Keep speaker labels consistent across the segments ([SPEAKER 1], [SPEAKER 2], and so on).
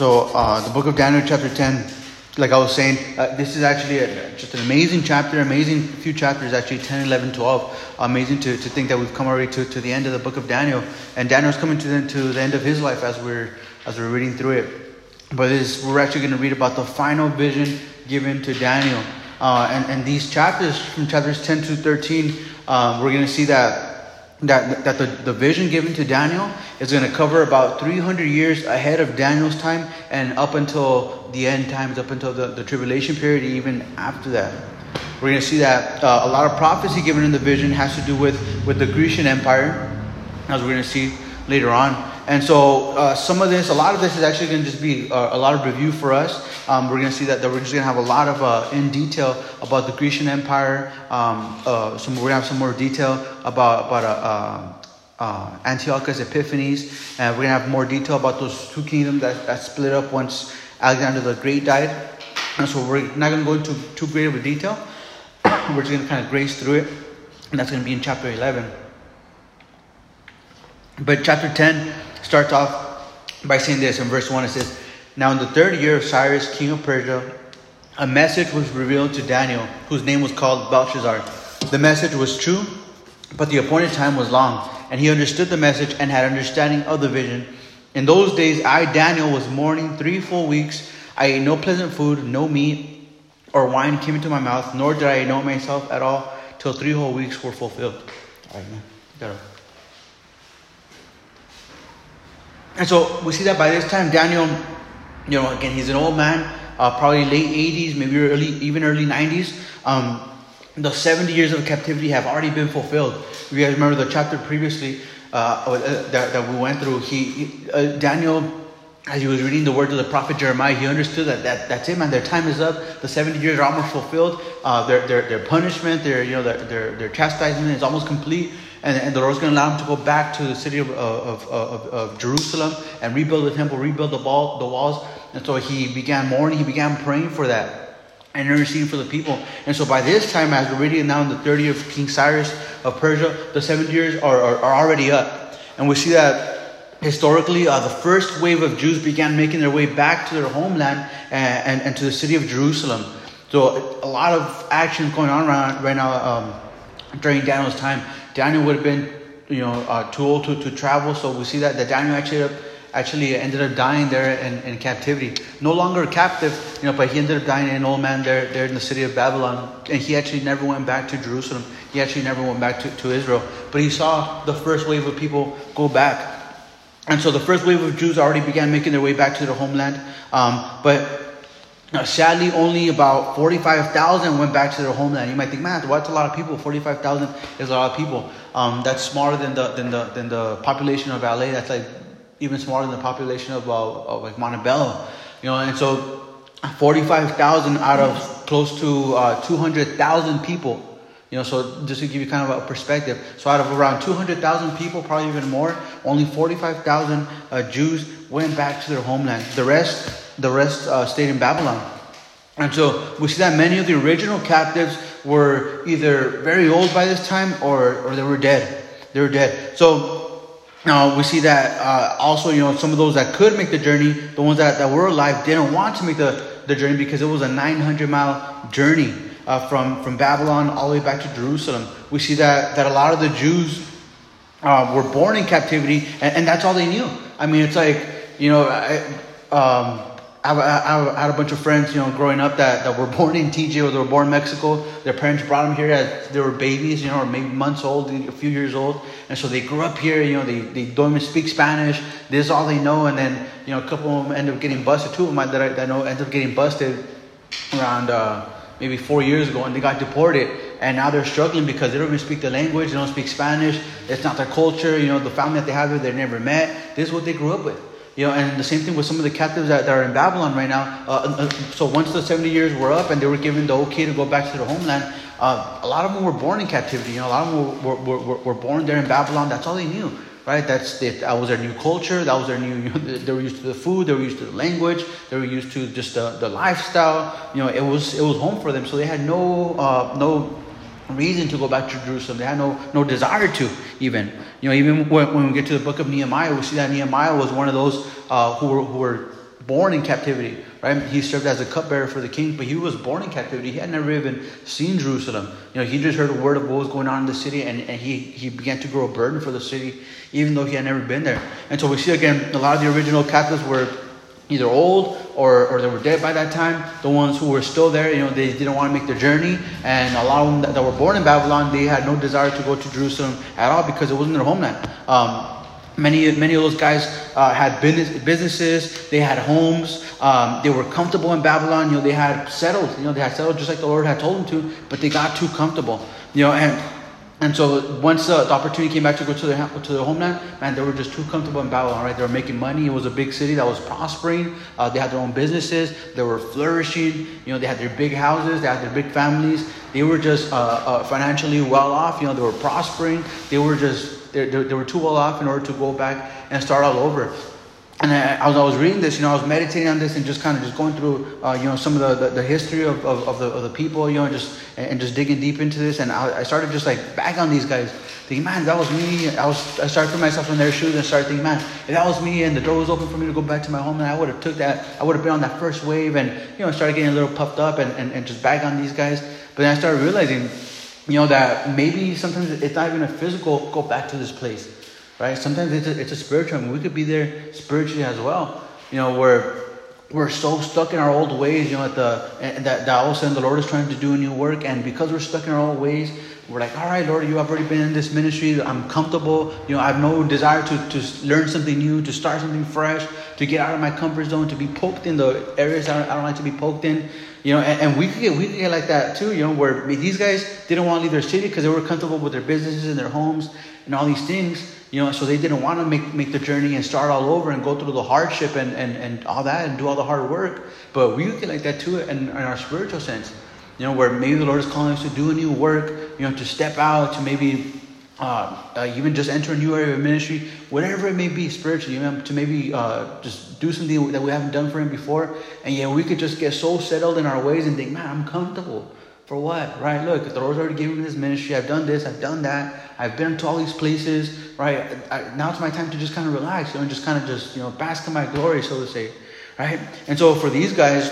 [SPEAKER 1] So, uh, the book of Daniel, chapter 10, like I was saying, uh, this is actually a, just an amazing chapter, amazing few chapters, actually 10, 11, 12. Amazing to, to think that we've come already to, to the end of the book of Daniel. And Daniel's coming to the, to the end of his life as we're, as we're reading through it. But this, we're actually going to read about the final vision given to Daniel. Uh, and, and these chapters, from chapters 10 to 13, um, we're going to see that that, that the, the vision given to Daniel is going to cover about 300 years ahead of Daniel's time and up until the end times, up until the, the tribulation period, even after that. We're going to see that uh, a lot of prophecy given in the vision has to do with, with the Grecian Empire, as we're going to see later on. And so uh, some of this, a lot of this is actually going to just be uh, a lot of review for us. Um, we're going to see that, that we're just going to have a lot of uh, in detail about the Grecian Empire. Um, uh, some, we're going to have some more detail about about uh, uh, Antiochus Epiphanes, and we're going to have more detail about those two kingdoms that, that split up once Alexander the Great died. And so we're not going to go into too great of a detail. we're just going to kind of graze through it, and that's going to be in chapter 11. But chapter 10 starts off by saying this in verse 1 it says, Now in the third year of Cyrus, king of Persia, a message was revealed to Daniel, whose name was called Belteshazzar. The message was true, but the appointed time was long, and he understood the message and had understanding of the vision. In those days, I, Daniel, was mourning three full weeks. I ate no pleasant food, no meat or wine came into my mouth, nor did I know myself at all till three whole weeks were fulfilled. All right, man. Got And so we see that by this time, Daniel, you know, again, he's an old man, uh, probably late 80s, maybe early, even early 90s. Um, the 70 years of captivity have already been fulfilled. If you guys remember the chapter previously uh, uh that, that we went through, he, uh, Daniel, as he was reading the words of the prophet Jeremiah, he understood that, that that's it, man. Their time is up. The 70 years are almost fulfilled. Uh, their, their, their punishment, their, you know, their, their, their chastisement is almost complete. And, and the Lord's going to allow him to go back to the city of, of, of, of, Jerusalem and rebuild the temple, rebuild the, wall, the walls. And so he began mourning, he began praying for that and interceding for the people. And so by this time, as we're reading now in the 30th of King Cyrus of Persia, the 70 years are, are, are already up. And we see that historically, uh, the first wave of Jews began making their way back to their homeland and, and, and, to the city of Jerusalem. So a lot of action going on right, right now um, during Daniel's time. Daniel would have been, you know, uh, too old to, to travel. So we see that, that Daniel actually actually ended up dying there in, in captivity. No longer captive, you know, but he ended up dying an old man there, there in the city of Babylon. And he actually never went back to Jerusalem. He actually never went back to, to Israel. But he saw the first wave of people go back. And so the first wave of Jews already began making their way back to their homeland. Um, but now, sadly, only about 45,000 went back to their homeland. You might think, man, that's a lot of people? 45,000 is a lot of people. Um, that's smaller than the, than, the, than the population of LA. That's like even smaller than the population of, uh, of like Montebello. You know, and so 45,000 out of close to uh, 200,000 people. You know, so just to give you kind of a perspective. So out of around 200,000 people, probably even more, only 45,000 uh, Jews went back to their homeland. The rest the rest uh, stayed in Babylon. And so we see that many of the original captives were either very old by this time or, or they were dead. They were dead. So uh, we see that uh, also, you know, some of those that could make the journey, the ones that, that were alive, didn't want to make the, the journey because it was a 900 mile journey uh, from, from Babylon all the way back to Jerusalem. We see that, that a lot of the Jews uh, were born in captivity and, and, that's all they knew. I mean, it's like, you know, I, um, I, I, I, had a bunch of friends, you know, growing up that, that were born in TJ or they were born in Mexico. Their parents brought them here as they were babies, you know, or maybe months old, a few years old. And so they grew up here, you know, they, they don't even speak Spanish. This is all they know. And then, you know, a couple of them end up getting busted. Two of them that I, that I know end up getting busted around uh, maybe four years ago and they got deported. And now they're struggling because they don't even speak the language, they don't speak Spanish. It's not their culture, you know, the family that they have here, they never met. This is what they grew up with. You know, and the same thing with some of the captives that, that are in Babylon right now. Uh, uh, so once the 70 years were up and they were given the okay to go back to their homeland, uh, a lot of them were born in captivity. You know, a lot of them were, were, were, were born there in Babylon. That's all they knew, right? That's. That was their new culture. That was their new. You know, they were used to the food. They were used to the language. They were used to just the, the lifestyle. You know, it was it was home for them. So they had no uh, no reason to go back to Jerusalem. They had no, no desire to, even. You know, even when, when we get to the book of Nehemiah, we see that Nehemiah was one of those uh, who, were, who were born in captivity, right? He served as a cupbearer for the king, but he was born in captivity. He had never even seen Jerusalem. You know, he just heard a word of what was going on in the city, and, and he, he began to grow a burden for the city, even though he had never been there. And so we see again, a lot of the original captives were either old or, or they were dead by that time. The ones who were still there, you know, they didn't want to make their journey. And a lot of them that, that were born in Babylon, they had no desire to go to Jerusalem at all because it wasn't their homeland. Um, many, many of those guys uh, had business, businesses, they had homes, um, they were comfortable in Babylon. You know, they had settled, you know, they had settled just like the Lord had told them to, but they got too comfortable. You know, and and so once uh, the opportunity came back to go to their to their homeland, man, they were just too comfortable in Babylon. Right, they were making money. It was a big city that was prospering. Uh, they had their own businesses. They were flourishing. You know, they had their big houses. They had their big families. They were just uh, uh financially well off. You know, they were prospering. They were just they, were too well off in order to go back and start all over and I, as I was reading this, you know, I was meditating on this and just kind of just going through, uh, you know, some of the, the, the history of, of, of, the, of the people, you know, and just and just digging deep into this. And I, I started just like back on these guys, thinking, man, that was me. I was I started putting myself in their shoes and started thinking, man, if that was me and the door was open for me to go back to my home, and I would have took that. I would have been on that first wave, and you know, started getting a little puffed up and, and, and just back on these guys. But then I started realizing, you know, that maybe sometimes it's not even a physical go back to this place right? Sometimes it's a, it's a spiritual. We could be there spiritually as well. You know, where we're so stuck in our old ways. You know, at the eh, that, that all of a sudden the Lord is trying to do a new work, and because we're stuck in our old ways, we're like, all right, Lord, you have already been in this ministry. I'm comfortable. You know, I have no desire to, to learn something new, to start something fresh, to get out of my comfort zone, to be poked in the areas I don't, I don't like to be poked in. You know, and, and, we could get we could get like that too. You know, where these guys didn't want to leave their city because they were comfortable with their businesses and their homes and all these things. You know, so they didn't want to make, make the journey and start all over and go through the hardship and, and, and all that and do all the hard work. But we get like that too in, in our spiritual sense. You know, where maybe the Lord is calling us to do a new work, you know, to step out, to maybe uh, uh, even just enter a new area of ministry, whatever it may be spiritually, you know, to maybe uh, just do something that we haven't done for Him before. And yeah, we could just get so settled in our ways and think, man, I'm comfortable. For what? Right? Look, the Lord's already given me this ministry. I've done this. I've done that. I've been to all these places. Right? I, now it's my time to just kind of relax, you know, and just kind of just you know bask in my glory, so to say. Right? And so for these guys,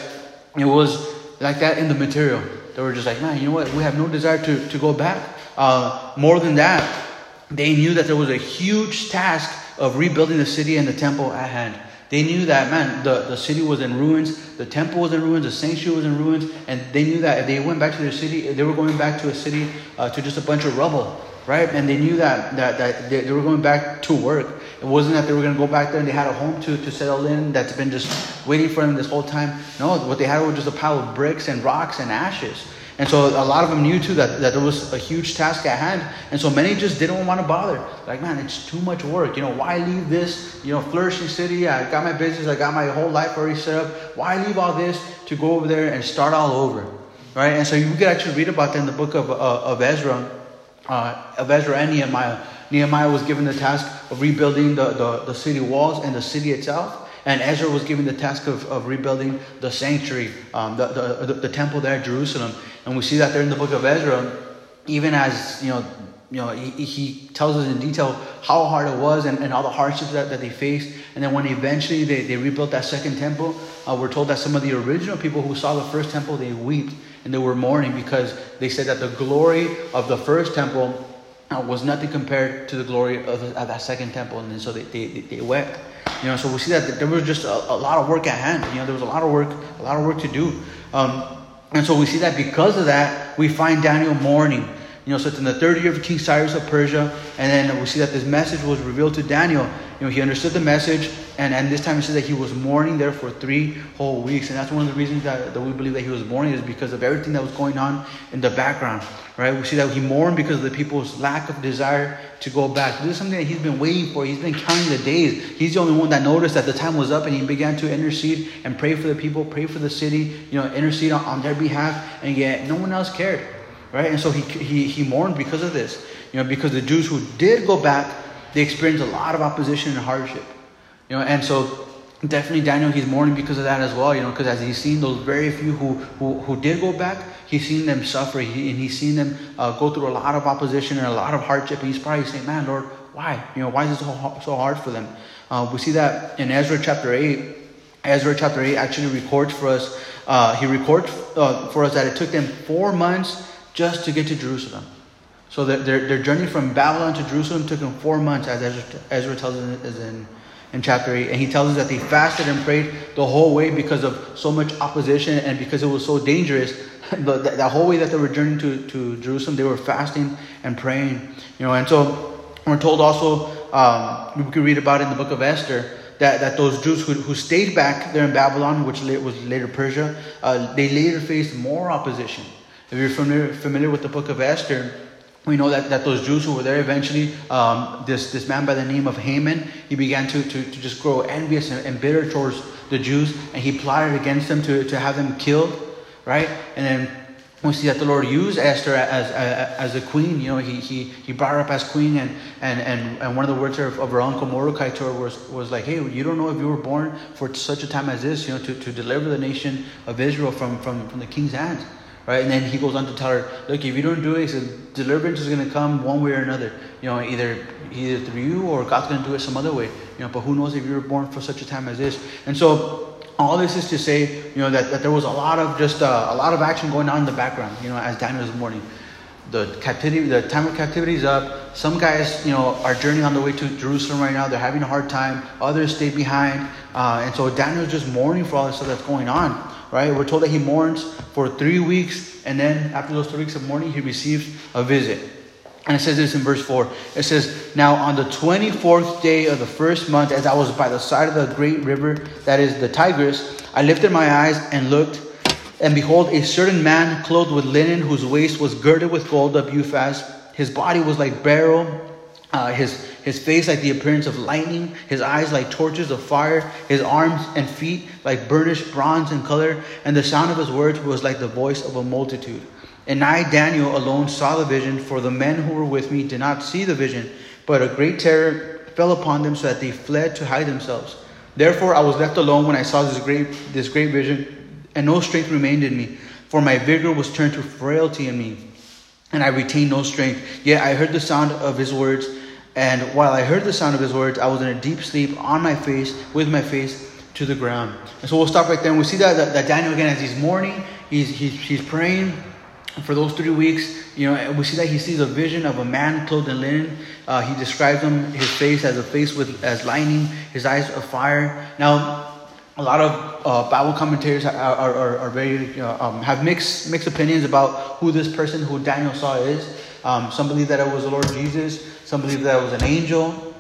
[SPEAKER 1] it was like that in the material. They were just like, man, you know what? We have no desire to, to go back. Uh, more than that, they knew that there was a huge task of rebuilding the city and the temple at hand. They knew that, man, the, the city was in ruins, the temple was in ruins, the sanctuary was in ruins, and they knew that if they went back to their city, they were going back to a city uh, to just a bunch of rubble, right? And they knew that, that, that they, they were going back to work. It wasn't that they were going to go back there and they had a home to, to settle in that's been just waiting for them this whole time. No, what they had was just a pile of bricks and rocks and ashes. And so a lot of them knew too that, that there was a huge task at hand. And so many just didn't want to bother. Like, man, it's too much work. You know, why leave this, you know, flourishing city? I got my business, I got my whole life already set up. Why leave all this to go over there and start all over? Right? And so you could actually read about that in the book of, uh, of Ezra, uh, of Ezra and Nehemiah. Nehemiah was given the task of rebuilding the, the, the city walls and the city itself. And Ezra was given the task of, of rebuilding the sanctuary, um, the, the, the, temple there at Jerusalem. And we see that there in the book of Ezra, even as, you know, you know, he, he tells us in detail how hard it was and, and all the hardships that, that they faced. And then when eventually they, they rebuilt that second temple, uh, we're told that some of the original people who saw the first temple, they wept and they were mourning because they said that the glory of the first temple uh, was nothing compared to the glory of, of that second temple. And so they, they, they wept. You know, so we see that there was just a, a, lot of work at hand. You know, there was a lot of work, a lot of work to do. Um, and so we see that because of that, we find Daniel mourning. You know, so it's in the third year of King Cyrus of Persia, and then we see that this message was revealed to Daniel. You know, he understood the message, and, and this time it says that he was mourning there for three whole weeks. And that's one of the reasons that, that we believe that he was mourning is because of everything that was going on in the background. Right? We see that he mourned because of the people's lack of desire to go back. This is something that he's been waiting for. He's been counting the days. He's the only one that noticed that the time was up and he began to intercede and pray for the people, pray for the city, you know, intercede on, on their behalf, and yet no one else cared. Right? And so he, he, he mourned because of this. You know, because the Jews who did go back, they experienced a lot of opposition and hardship. You know, and so definitely Daniel, he's mourning because of that as well, you know, because as he's seen those very few who, who, who did go back, he's seen them suffer he, and he's seen them uh, go through a lot of opposition and a lot of hardship. And he's probably saying, man, Lord, why? You know, why is it so, so hard for them? Uh, we see that in Ezra chapter 8. Ezra chapter 8 actually records for us, uh, he records uh, for us that it took them four months just to get to Jerusalem. So their, their journey from Babylon to Jerusalem took them four months, as Ezra, Ezra tells us in, in chapter 8. And he tells us that they fasted and prayed the whole way because of so much opposition and because it was so dangerous. the whole way that they were journeying to, to Jerusalem, they were fasting and praying. You know, and so we're told also, um, we can read about in the book of Esther, that, that those Jews who, who stayed back there in Babylon, which was later Persia, uh, they later faced more opposition. If you're familiar, familiar with the book of Esther, we know that, that those Jews who were there eventually, um, this, this man by the name of Haman, he began to, to, to just grow envious and, and, bitter towards the Jews, and he plotted against them to, to have them killed, right? And then we see that the Lord used Esther as, as, as a queen. You know, he, he, he brought her up as queen, and, and, and, and one of the words of, of her uncle Mordecai to her was, was like, hey, you don't know if you were born for such a time as this, you know, to, to deliver the nation of Israel from, from, from the king's hands right? And then he goes on to tell her, look, if you don't do it, deliverance is going to come one way or another. You know, either either through you or God's going to do it some other way. You know, but who knows if you were born for such a time as this? And so all this is to say, you know, that, that there was a lot of just uh, a lot of action going on in the background. You know, as Daniel was mourning. The captivity, the time of captivity is up. Some guys, you know, are journeying on the way to Jerusalem right now. They're having a hard time. Others stay behind, uh, and so Daniel's just mourning for all this stuff that's going on right? We're told that he mourns for three weeks, and then after those three weeks of mourning, he receives a visit. And it says this in verse 4. It says, Now on the 24th day of the first month, as I was by the side of the great river that is the Tigris, I lifted my eyes and looked, and behold, a certain man clothed with linen, whose waist was girded with gold of Uphaz. His body was like beryl, uh, his, his face like the appearance of lightning, his eyes like torches of fire, his arms and feet like burnished bronze in color, and the sound of his words was like the voice of a multitude. And I, Daniel, alone saw the vision, for the men who were with me did not see the vision, but a great terror fell upon them so that they fled to hide themselves. Therefore I was left alone when I saw this great, this great vision, and no strength remained in me, for my vigor was turned to frailty in me and I retained no strength. Yet I heard the sound of his words, and while I heard the sound of his words, I was in a deep sleep on my face, with my face to the ground. And so we'll stop right there. And we see that, that, that Daniel, again, as he's mourning, he's, he's, he's praying for those three weeks. You know, we see that he sees a vision of a man clothed in linen. Uh, he describes him, his face as a face with as lightning, his eyes of fire. Now, a lot of uh, Bible commentators are, are, are, very um, have mixed mixed opinions about who this person who Daniel saw is. Um, some believe that it was the Lord Jesus. Some believe that it was an angel.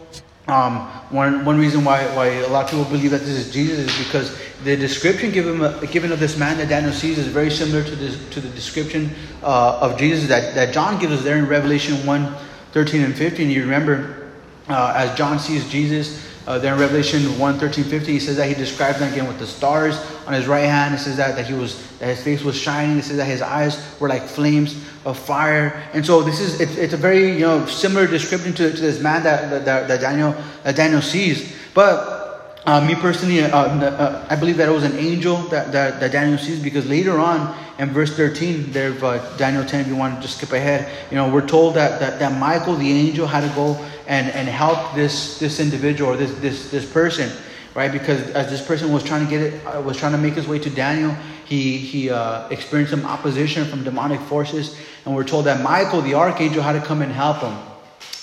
[SPEAKER 1] Um, one, one reason why, why a lot of people believe that this is Jesus is because the description given, given of this man that Daniel sees is very similar to, this, to the description uh, of Jesus that, that John gives us there in Revelation 1 13 and 15. You remember, uh, as John sees Jesus, uh, there in Revelation 1, 13, 15, he says that he describes them again with the stars on his right hand. It says that, that he was that his face was shining. It says that his eyes were like flames of fire. And so this is it's, it's a very you know similar description to, to this man that, that, that Daniel Daniel sees. But uh, me personally, uh, uh, I believe that it was an angel that, that, that Daniel sees because later on in verse 13 there uh, Daniel 10, if you want to just skip ahead, you know, we're told that, that, that Michael, the angel, had to go and, and help this, this individual or this, this, this person, right? Because as this person was trying to get it, uh, was trying to make his way to Daniel, he, he uh, experienced some opposition from demonic forces. And we're told that Michael, the archangel, had to come and help him.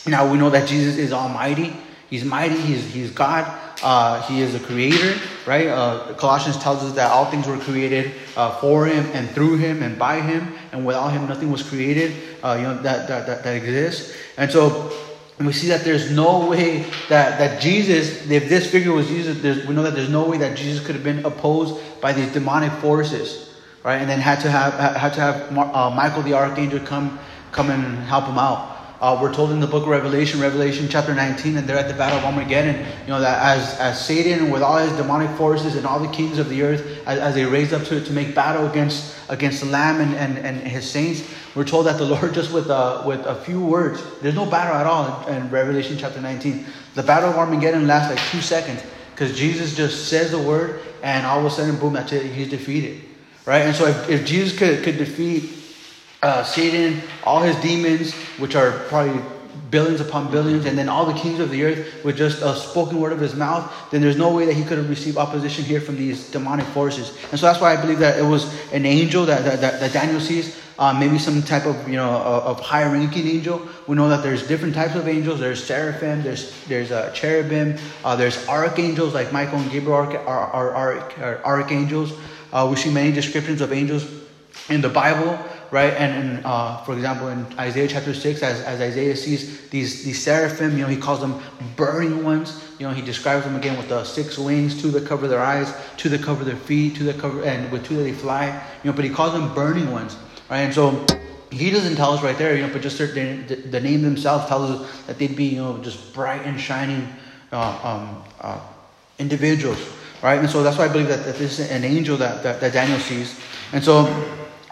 [SPEAKER 1] Now we know that Jesus is almighty. He's mighty. He's, he's God. Uh, he is a creator, right? Uh, Colossians tells us that all things were created uh, for him and through him and by him, and without him nothing was created. Uh, you know that, that that that exists. And so we see that there's no way that, that Jesus, if this figure was Jesus, we know that there's no way that Jesus could have been opposed by these demonic forces, right? And then had to have had to have uh, Michael the archangel come come and help him out. Uh, we're told in the book of Revelation, Revelation chapter 19, and they're at the battle of Armageddon. You know that as as Satan with all his demonic forces and all the kings of the earth, as, as they raised up to, to make battle against against the Lamb and, and, and his saints, we're told that the Lord just with uh, with a few words, there's no battle at all in, in Revelation chapter 19. The battle of Armageddon lasts like two seconds because Jesus just says the word, and all of a sudden, boom, that's it. He's defeated, right? And so if, if Jesus could could defeat uh, Satan, all his demons, which are probably billions upon billions, and then all the kings of the earth with just a spoken word of his mouth, then there's no way that he could have received opposition here from these demonic forces. And so that's why I believe that it was an angel that, that, that, that Daniel sees, uh, maybe some type of, you know, of higher ranking angel. We know that there's different types of angels. There's seraphim, there's, there's uh, cherubim, uh, there's archangels like Michael and Gabriel are, are, are, are archangels. Uh, we see many descriptions of angels in the Bible right? And, and uh, for example, in Isaiah chapter 6, as, as Isaiah sees these, these seraphim, you know, he calls them burning ones. You know, he describes them again with the six wings, two that cover their eyes, two that cover their feet, two that cover, and with two that they fly. You know, but he calls them burning ones, right? And so he doesn't tell us right there, you know, but just the, the, name themselves tells us that they'd be, you know, just bright and shining uh, um, uh, individuals, right? And so that's why I believe that, that this is an angel that, that, that Daniel sees. And so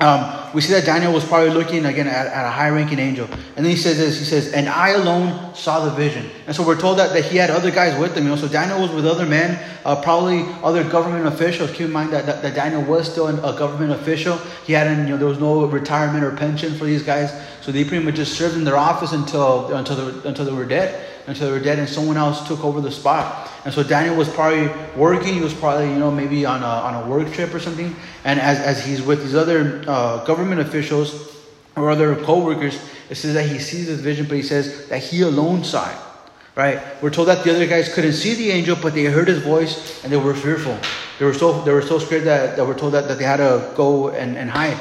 [SPEAKER 1] um, we see that Daniel was probably looking again at, at a high ranking angel. And then he says this he says, And I alone saw the vision. And so we're told that, that he had other guys with him. You know, so Daniel was with other men, uh, probably other government officials. Keep in mind that, that, that, Daniel was still a government official. He hadn't, you know, there was no retirement or pension for these guys. So they pretty much just served in their office until, until, they, until they were dead until they were dead and someone else took over the spot. And so Daniel was probably working. He was probably, you know, maybe on a, on a work trip or something. And as, as he's with these other uh, government officials or other co-workers, it says that he sees this vision, but he says that he alone saw it. Right? We're told that the other guys couldn't see the angel, but they heard his voice and they were fearful. They were so they were so scared that, that we're told that, that they had to go and, and hide.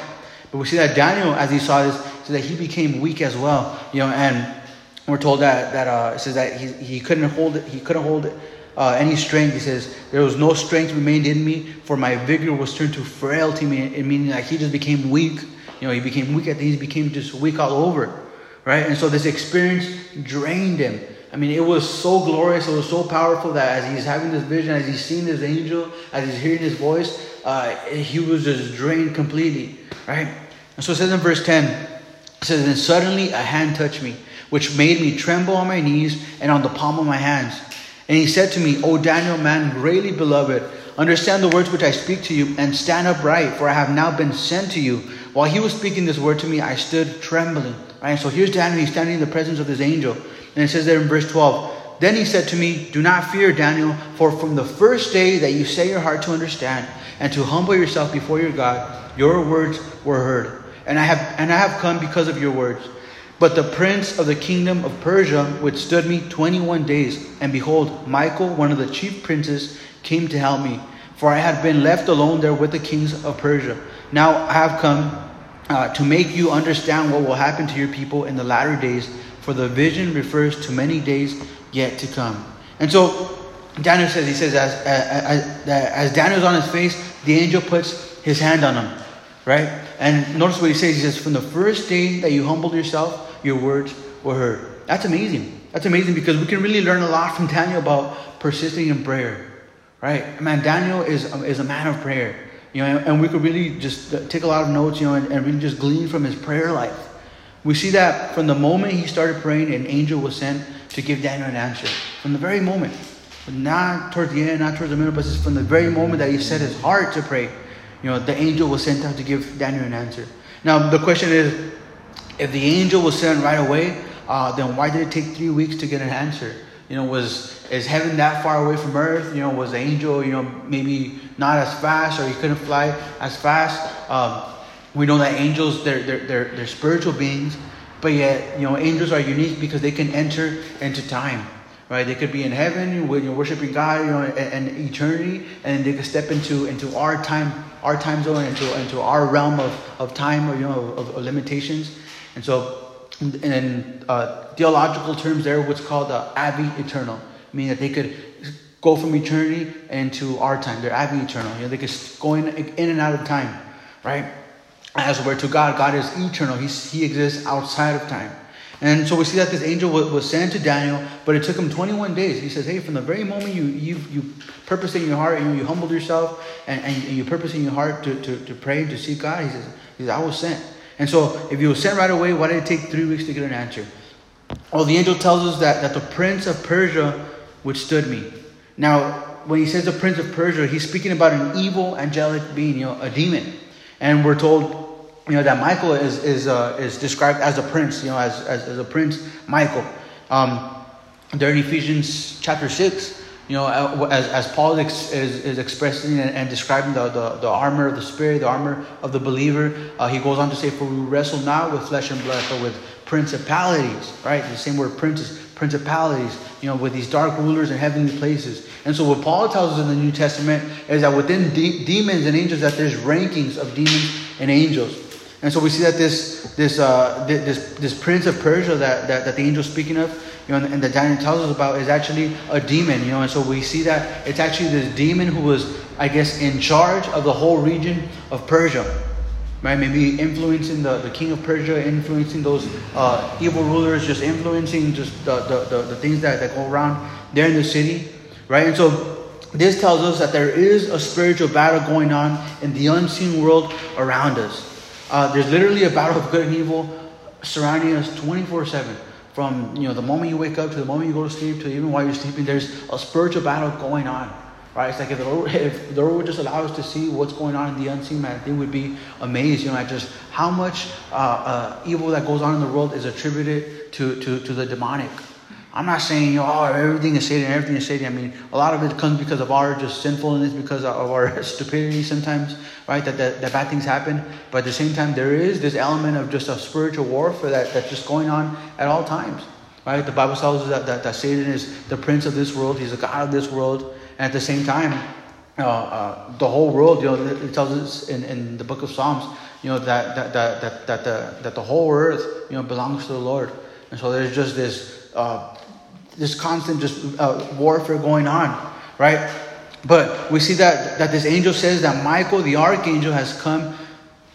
[SPEAKER 1] But we see that Daniel, as he saw this, said that he became weak as well. You know, and we're told that that uh, it says that he, he couldn't hold it, he couldn't hold it, uh, any strength. He says there was no strength remained in me, for my vigor was turned to frailty, meaning like he just became weak. You know, he became weak. At he became just weak all over, right? And so this experience drained him. I mean, it was so glorious, it was so powerful that as he's having this vision, as he's seeing this angel, as he's hearing his voice, uh, he was just drained completely, right? And so it says in verse 10, it says, Then suddenly a hand touched me which made me tremble on my knees and on the palm of my hands. And he said to me, O Daniel, man greatly beloved, understand the words which I speak to you, and stand upright, for I have now been sent to you. While he was speaking this word to me, I stood trembling. Right? So here's Daniel, he's standing in the presence of this angel. And it says there in verse 12, Then he said to me, Do not fear, Daniel, for from the first day that you set your heart to understand and to humble yourself before your God, your words were heard. And I have and I have come because of your words. But the prince of the kingdom of Persia withstood me 21 days. And behold, Michael, one of the chief princes, came to help me. For I had been left alone there with the kings of Persia. Now I have come uh, to make you understand what will happen to your people in the latter days. For the vision refers to many days yet to come. And so Daniel says, he says, as, as, as Daniel's on his face, the angel puts his hand on him, right? And notice what he says. He says, From the first day that you humbled yourself, your words were heard. That's amazing. That's amazing because we can really learn a lot from Daniel about persisting in prayer, right? Man, Daniel is, is a man of prayer, you know, and we could really just take a lot of notes, you know, and, and really just glean from his prayer life. We see that from the moment he started praying, an angel was sent to give Daniel an answer. From the very moment, not towards the end, not towards the middle, but just from the very moment that he set his heart to pray, you know, the angel was sent out to give Daniel an answer. Now, the question is, if the angel was sent right away, uh, then why did it take three weeks to get an answer? You know, was is heaven that far away from earth? You know, was the angel, you know, maybe not as fast or he couldn't fly as fast? Um, we know that angels, they're, they're, they're, they're spiritual beings, but yet, you know, angels are unique because they can enter into time, right? They could be in heaven when you're worshiping God, you know, and, and eternity, and they could step into, into our time, our time zone, into, into our realm of, of time or, you know, of, of limitations. And so, in uh, theological terms, there what's called the eternal, meaning that they could go from eternity into our time. They're aeviternal. You know, they could go in, in and out of time, right? As we're to God, God is eternal. He's, he exists outside of time. And so we see that this angel was, sent to Daniel, but it took him 21 days. He says, hey, from the very moment you you, you purpose in your heart, you, you humbled yourself, and, and you purpose in your heart to, to, to pray, to seek God, he says, he says, I was sent. And so, if you were sent right away, why did it take three weeks to get an answer? Well, the angel tells us that, that the prince of Persia withstood me. Now, when he says the prince of Persia, he's speaking about an evil angelic being, you know, a demon. And we're told you know that Michael is is uh, is described as a prince, you know, as as, as a prince Michael. Um, there in Ephesians chapter six, you know, uh, as, as Paul is, is expressing and, and describing the, the, the, armor of the Spirit, the armor of the believer, uh, he goes on to say, For we wrestle not with flesh and blood, but with principalities, right? The same word princes, principalities, you know, with these dark rulers in heavenly places. And so what Paul tells us in the New Testament is that within de- demons and angels, that there's rankings of demons and angels. And so we see that this this uh, this this prince of Persia that, that, that the angel speaking of, you know, and the Daniel tells us about is actually a demon, you know, and so we see that it's actually this demon who was, I guess, in charge of the whole region of Persia right? Maybe influencing the, the king of Persia, influencing those uh, evil rulers, just influencing just the, the, the, the, things that, that go around there in the city, right? And so this tells us that there is a spiritual battle going on in the unseen world around us. Uh, there's literally a battle of good and evil surrounding us 24 7 from you know the moment you wake up to the moment you go to sleep to even while you're sleeping there's a spiritual battle going on Right? It's like if the, Lord, if the Lord would just allow us to see what's going on in the unseen, man, think we'd be amazed, you know, at just how much uh, uh, evil that goes on in the world is attributed to, to, to the demonic. I'm not saying, oh, everything is Satan, everything is Satan. I mean, a lot of it comes because of our just sinfulness, because of our stupidity sometimes, right? That, that, that bad things happen. But at the same time, there is this element of just a spiritual warfare that, that's just going on at all times, right? The Bible tells us that, that, that Satan is the prince of this world, he's the God of this world. And at the same time, uh, uh, the whole world, you know, it tells us in, in the book of Psalms, you know, that, that, that, that, that, the, that the whole earth, you know, belongs to the Lord. And so there's just this, uh, this constant just uh, warfare going on, right? But we see that, that this angel says that Michael, the archangel, has come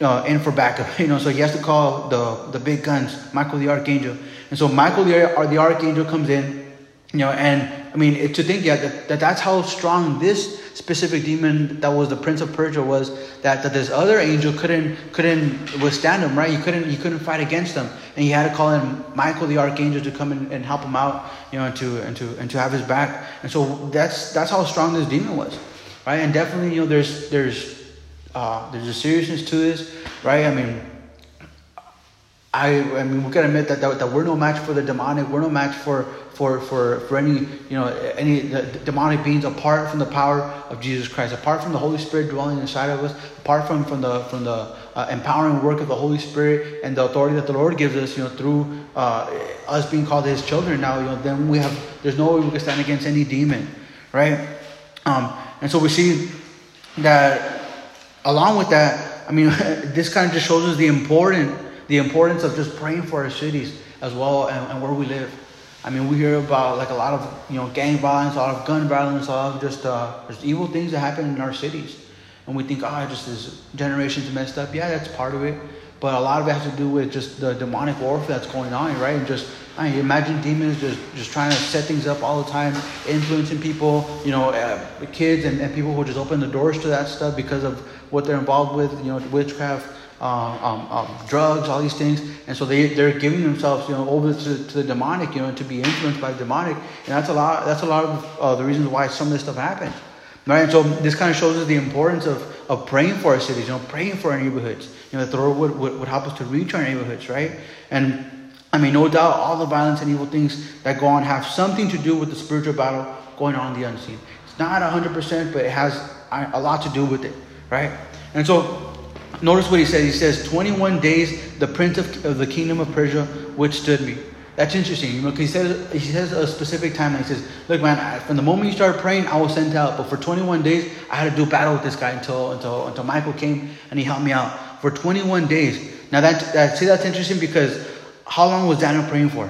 [SPEAKER 1] uh, in for backup. You know, so he has to call the, the big guns, Michael the archangel. And so Michael the, the archangel comes in, you know, and I mean, to think, yeah, that, that that's how strong this specific demon that was the prince of Persia was. That, that this other angel couldn't couldn't withstand him, right? He couldn't he couldn't fight against them, and he had to call in Michael the archangel to come in and help him out, you know, and to and to and to have his back. And so that's that's how strong this demon was, right? And definitely, you know, there's there's uh, there's a seriousness to this, right? I mean. I, I mean, we gotta admit that, that, that we're no match for the demonic. We're no match for for, for, for any, you know, any demonic beings apart from the power of Jesus Christ, apart from the Holy Spirit dwelling inside of us, apart from, from the, from the uh, empowering work of the Holy Spirit and the authority that the Lord gives us, you know, through uh, us being called His children now, you know, then we have, there's no way we can stand against any demon, right? Um, and so we see that along with that, I mean, this kind of just shows us the important, the importance of just praying for our cities as well and, and where we live. I mean, we hear about like a lot of you know gang violence, a lot of gun violence, a lot of just uh, there's evil things that happen in our cities, and we think, oh, just this generation's messed up. Yeah, that's part of it, but a lot of it has to do with just the demonic warfare that's going on, right? And just I mean, imagine demons just just trying to set things up all the time, influencing people, you know, uh, kids and, and people who just open the doors to that stuff because of what they're involved with, you know, witchcraft um, drugs, all these things, and so they they're giving themselves, you know, over to, to the demonic, you know, to be influenced by the demonic, and that's a lot. That's a lot of uh, the reasons why some of this stuff happens, right? And so this kind of shows us the importance of of praying for our cities, you know, praying for our neighborhoods, you know, that the Lord would, would, would help us to reach our neighborhoods, right? And I mean, no doubt, all the violence and evil things that go on have something to do with the spiritual battle going on in the unseen. It's not 100%, but it has a lot to do with it, right? And so Notice what he says. He says, 21 days the prince of, of the kingdom of Persia withstood me. That's interesting. You know, he says he says a specific time. He says, "Look, man, from the moment you started praying, I was sent out. But for 21 days, I had to do battle with this guy until until until Michael came and he helped me out for 21 days. Now that, that see that's interesting because how long was Daniel praying for?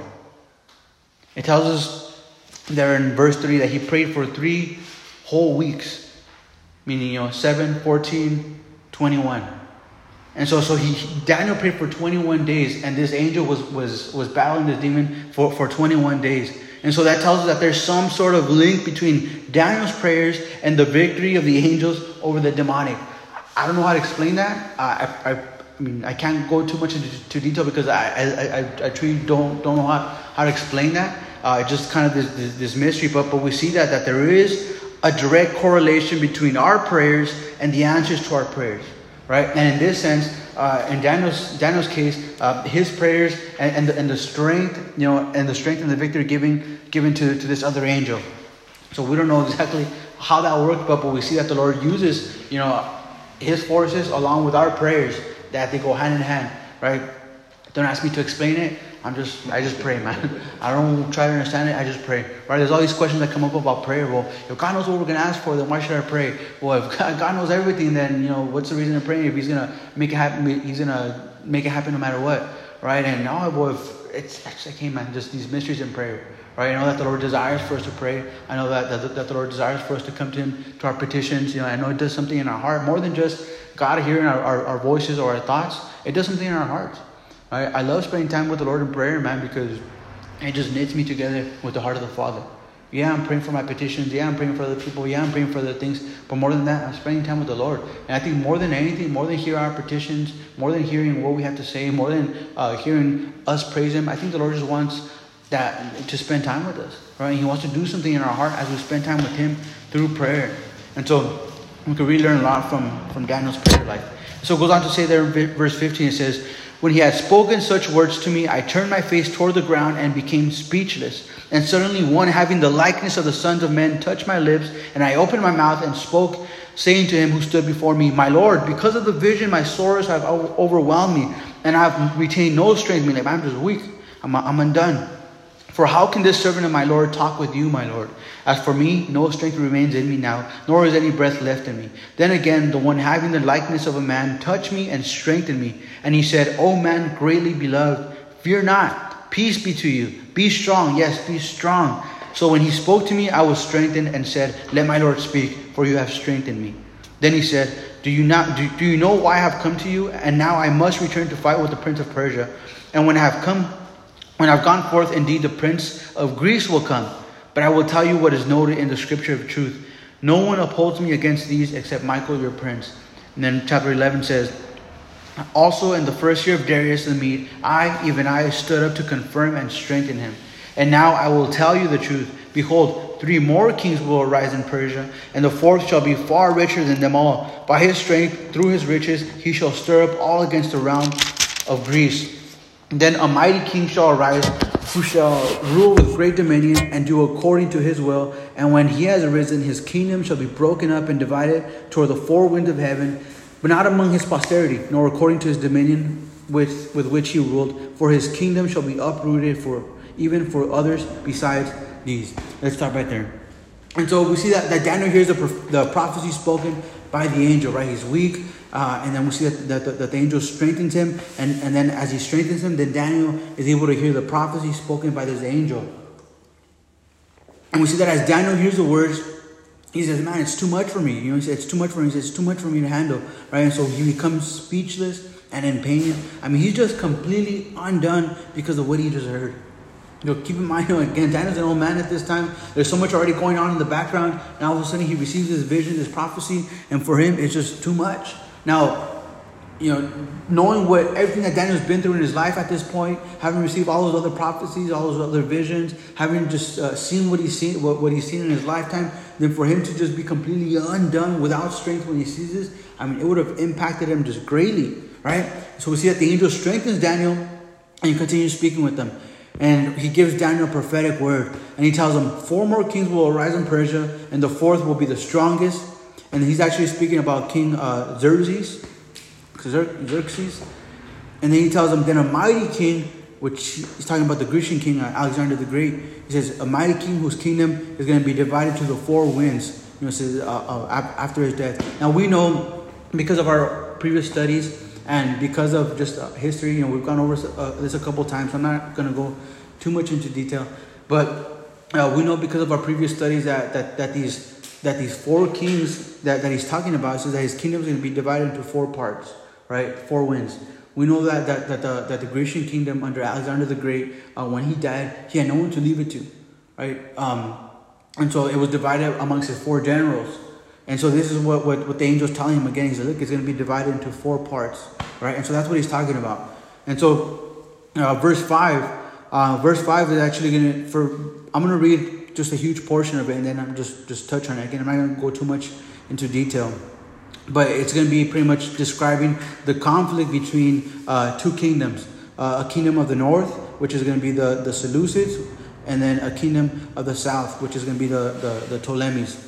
[SPEAKER 1] It tells us there in verse 3 that he prayed for three whole weeks, meaning you know 7, 14, 21. And so, so he Daniel prayed for 21 days, and this angel was was was battling this demon for, for 21 days. And so that tells us that there's some sort of link between Daniel's prayers and the victory of the angels over the demonic. I don't know how to explain that. I, I, I mean, I can't go too much into detail because I, I, I, I truly don't, don't know how, how to explain that. Uh, just kind of this, this, this mystery. But, but we see that, that there is a direct correlation between our prayers and the answers to our prayers right? And in this sense, uh, in Daniel's Daniel's case, uh, his prayers and, and, the, and the strength, you know, and the strength and the victory given given to, to this other angel. So we don't know exactly how that worked, but, but we see that the Lord uses, you know, his forces along with our prayers, that they go hand in hand, right? Don't ask me to explain it. I'm just, I just pray, man. I don't try to understand it. I just pray, right? There's all these questions that come up about prayer. Well, if God knows what we're gonna ask for, then why should I pray? Well, if God knows everything, then you know what's the reason of praying? If He's gonna make it happen, He's gonna make it happen no matter what, right? And oh, boy, if it's, actually hey, man, just these mysteries in prayer. Right? I know that the Lord desires for us to pray. I know that, that, that the Lord desires for us to come to Him, to our petitions. You know, I know it does something in our heart more than just God hearing our, our, our voices or our thoughts. It does something in our hearts. I, I love spending time with the Lord in prayer, man, because it just knits me together with the heart of the Father. Yeah, I'm praying for my petitions. Yeah, I'm praying for other people. Yeah, I'm praying for other things. But more than that, I'm spending time with the Lord. And I think more than anything, more than hearing our petitions, more than hearing what we have to say, more than uh, hearing us praise Him, I think the Lord just wants that to spend time with us, right? He wants to do something in our heart as we spend time with Him through prayer. And so we can really learn a lot from, from Daniel's prayer life. So it goes on to say there in verse 15, it says, When he had spoken such words to me, I turned my face toward the ground and became speechless. And suddenly one having the likeness of the sons of men touched my lips, and I opened my mouth and spoke, saying to him who stood before me, My Lord, because of the vision, my sorrows have overwhelmed me, and I have retained no strength. Meaning, I'm just weak. I'm, I'm undone. For how can this servant of my Lord talk with you, my Lord? As for me, no strength remains in me now, nor is any breath left in me. Then again, the one having the likeness of a man touched me and strengthened me. And he said, O man greatly beloved, fear not. Peace be to you. Be strong. Yes, be strong. So when he spoke to me, I was strengthened and said, Let my Lord speak, for you have strengthened me. Then he said, Do you not do, do you know why I have come to you? And now I must return to fight with the prince of Persia. And when I have come when I've gone forth, indeed the prince of Greece will come. But I will tell you what is noted in the scripture of truth. No one upholds me against these except Michael, your prince. And then chapter 11 says, Also in the first year of Darius the Mede, I, even I, stood up to confirm and strengthen him. And now I will tell you the truth. Behold, three more kings will arise in Persia, and the fourth shall be far richer than them all. By his strength, through his riches, he shall stir up all against the realm of Greece. Then a mighty king shall arise, who shall rule with great dominion and do according to his will. And when he has arisen, his kingdom shall be broken up and divided toward the four winds of heaven, but not among his posterity, nor according to his dominion with, with which he ruled. For his kingdom shall be uprooted for even for others besides these. Let's stop right there. And so we see that, that Daniel hears the, the prophecy spoken by the angel, right? He's weak. Uh, and then we see that, that, that, the angel strengthens him. And, and then as he strengthens him, then Daniel is able to hear the prophecy spoken by this angel. And we see that as Daniel hears the words, he says, Man, it's too much for me. You know, he says, It's too much for me. He says, It's too much for me to handle. Right? And so he becomes speechless and in pain. I mean, he's just completely undone because of what he just heard. You know, keep in mind, you know, again, Daniel's an old man at this time. There's so much already going on in the background. Now all of a sudden he receives this vision, this prophecy, and for him it's just too much. Now, you know, knowing what everything that Daniel's been through in his life at this point, having received all those other prophecies, all those other visions, having just uh, seen what he's seen, what, what he's seen in his lifetime, then for him to just be completely undone without strength when he sees this, I mean, it would have impacted him just greatly, right? So we see that the angel strengthens Daniel, and continues speaking with them. And he gives Daniel a prophetic word. And he tells him, Four more kings will arise in Persia, and the fourth will be the strongest. And he's actually speaking about King uh, Xerxes. Xerxes. And then he tells him, Then a mighty king, which he's talking about the Grecian king, uh, Alexander the Great. He says, A mighty king whose kingdom is going to be divided to the four winds. You know, says, uh, uh, after his death. Now we know, because of our previous studies, and because of just uh, history, you know, we've gone over uh, this a couple times. So I'm not going to go too much into detail, but we know because of our previous studies that that, that these that these four kings that, that he's talking about says that his kingdom is going to be divided into four parts, right? Four winds. We know that that, that the that the Grecian kingdom under Alexander the Great, uh, when he died, he had no one to leave it to, right? Um, and so it was divided amongst his four generals. And so this is what, what, what the angel's telling him again. He said, look, it's going to be divided into four parts, right? And so that's what he's talking about. And so uh, verse 5, uh, verse 5 is actually going to, for, I'm going to read just a huge portion of it and then I'm just, just touch on it. Again, I'm not going to go too much into detail. but it's going to be pretty much describing the conflict between uh, two kingdoms uh, a kingdom of the north, which is going to be the, the Seleucids, and then a kingdom of the south, which is going to be the, the, the Ptolemies.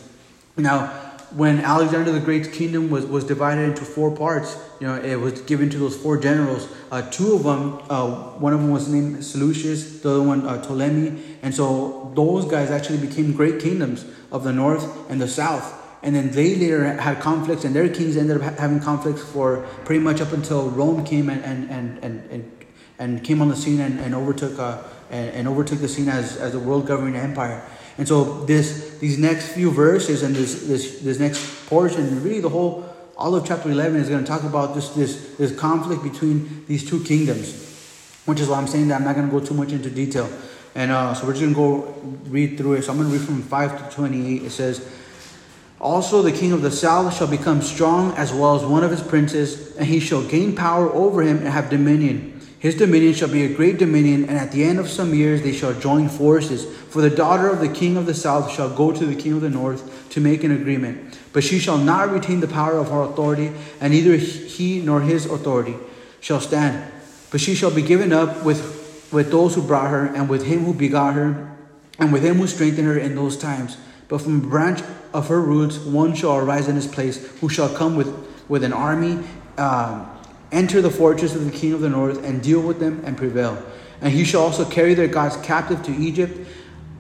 [SPEAKER 1] Now, when Alexander the Great's kingdom was, was divided into four parts, you know, it was given to those four generals. Uh, two of them, uh, one of them was named Seleucus, the other one uh, Ptolemy, and so those guys actually became great kingdoms of the north and the south. And then they later had conflicts, and their kings ended up having conflicts for pretty much up until Rome came and and and and, and, and came on the scene and, and overtook uh, and, and overtook the scene as as a world governing empire. And so this these next few verses and this this this next portion, really the whole all of chapter eleven is going to talk about this this this conflict between these two kingdoms, which is why I'm saying that I'm not going to go too much into detail. And uh, so we're just going to go read through it. So I'm going to read from five to twenty-eight. It says. Also, the king of the south shall become strong as well as one of his princes, and he shall gain power over him and have dominion. His dominion shall be a great dominion, and at the end of some years they shall join forces. For the daughter of the king of the south shall go to the king of the north to make an agreement. But she shall not retain the power of her authority, and neither he nor his authority shall stand. But she shall be given up with, with those who brought her, and with him who begot her, and with him who strengthened her in those times. But from a branch of her roots one shall arise in his place, who shall come with, with an army, um, enter the fortress of the king of the north, and deal with them and prevail. And he shall also carry their gods captive to Egypt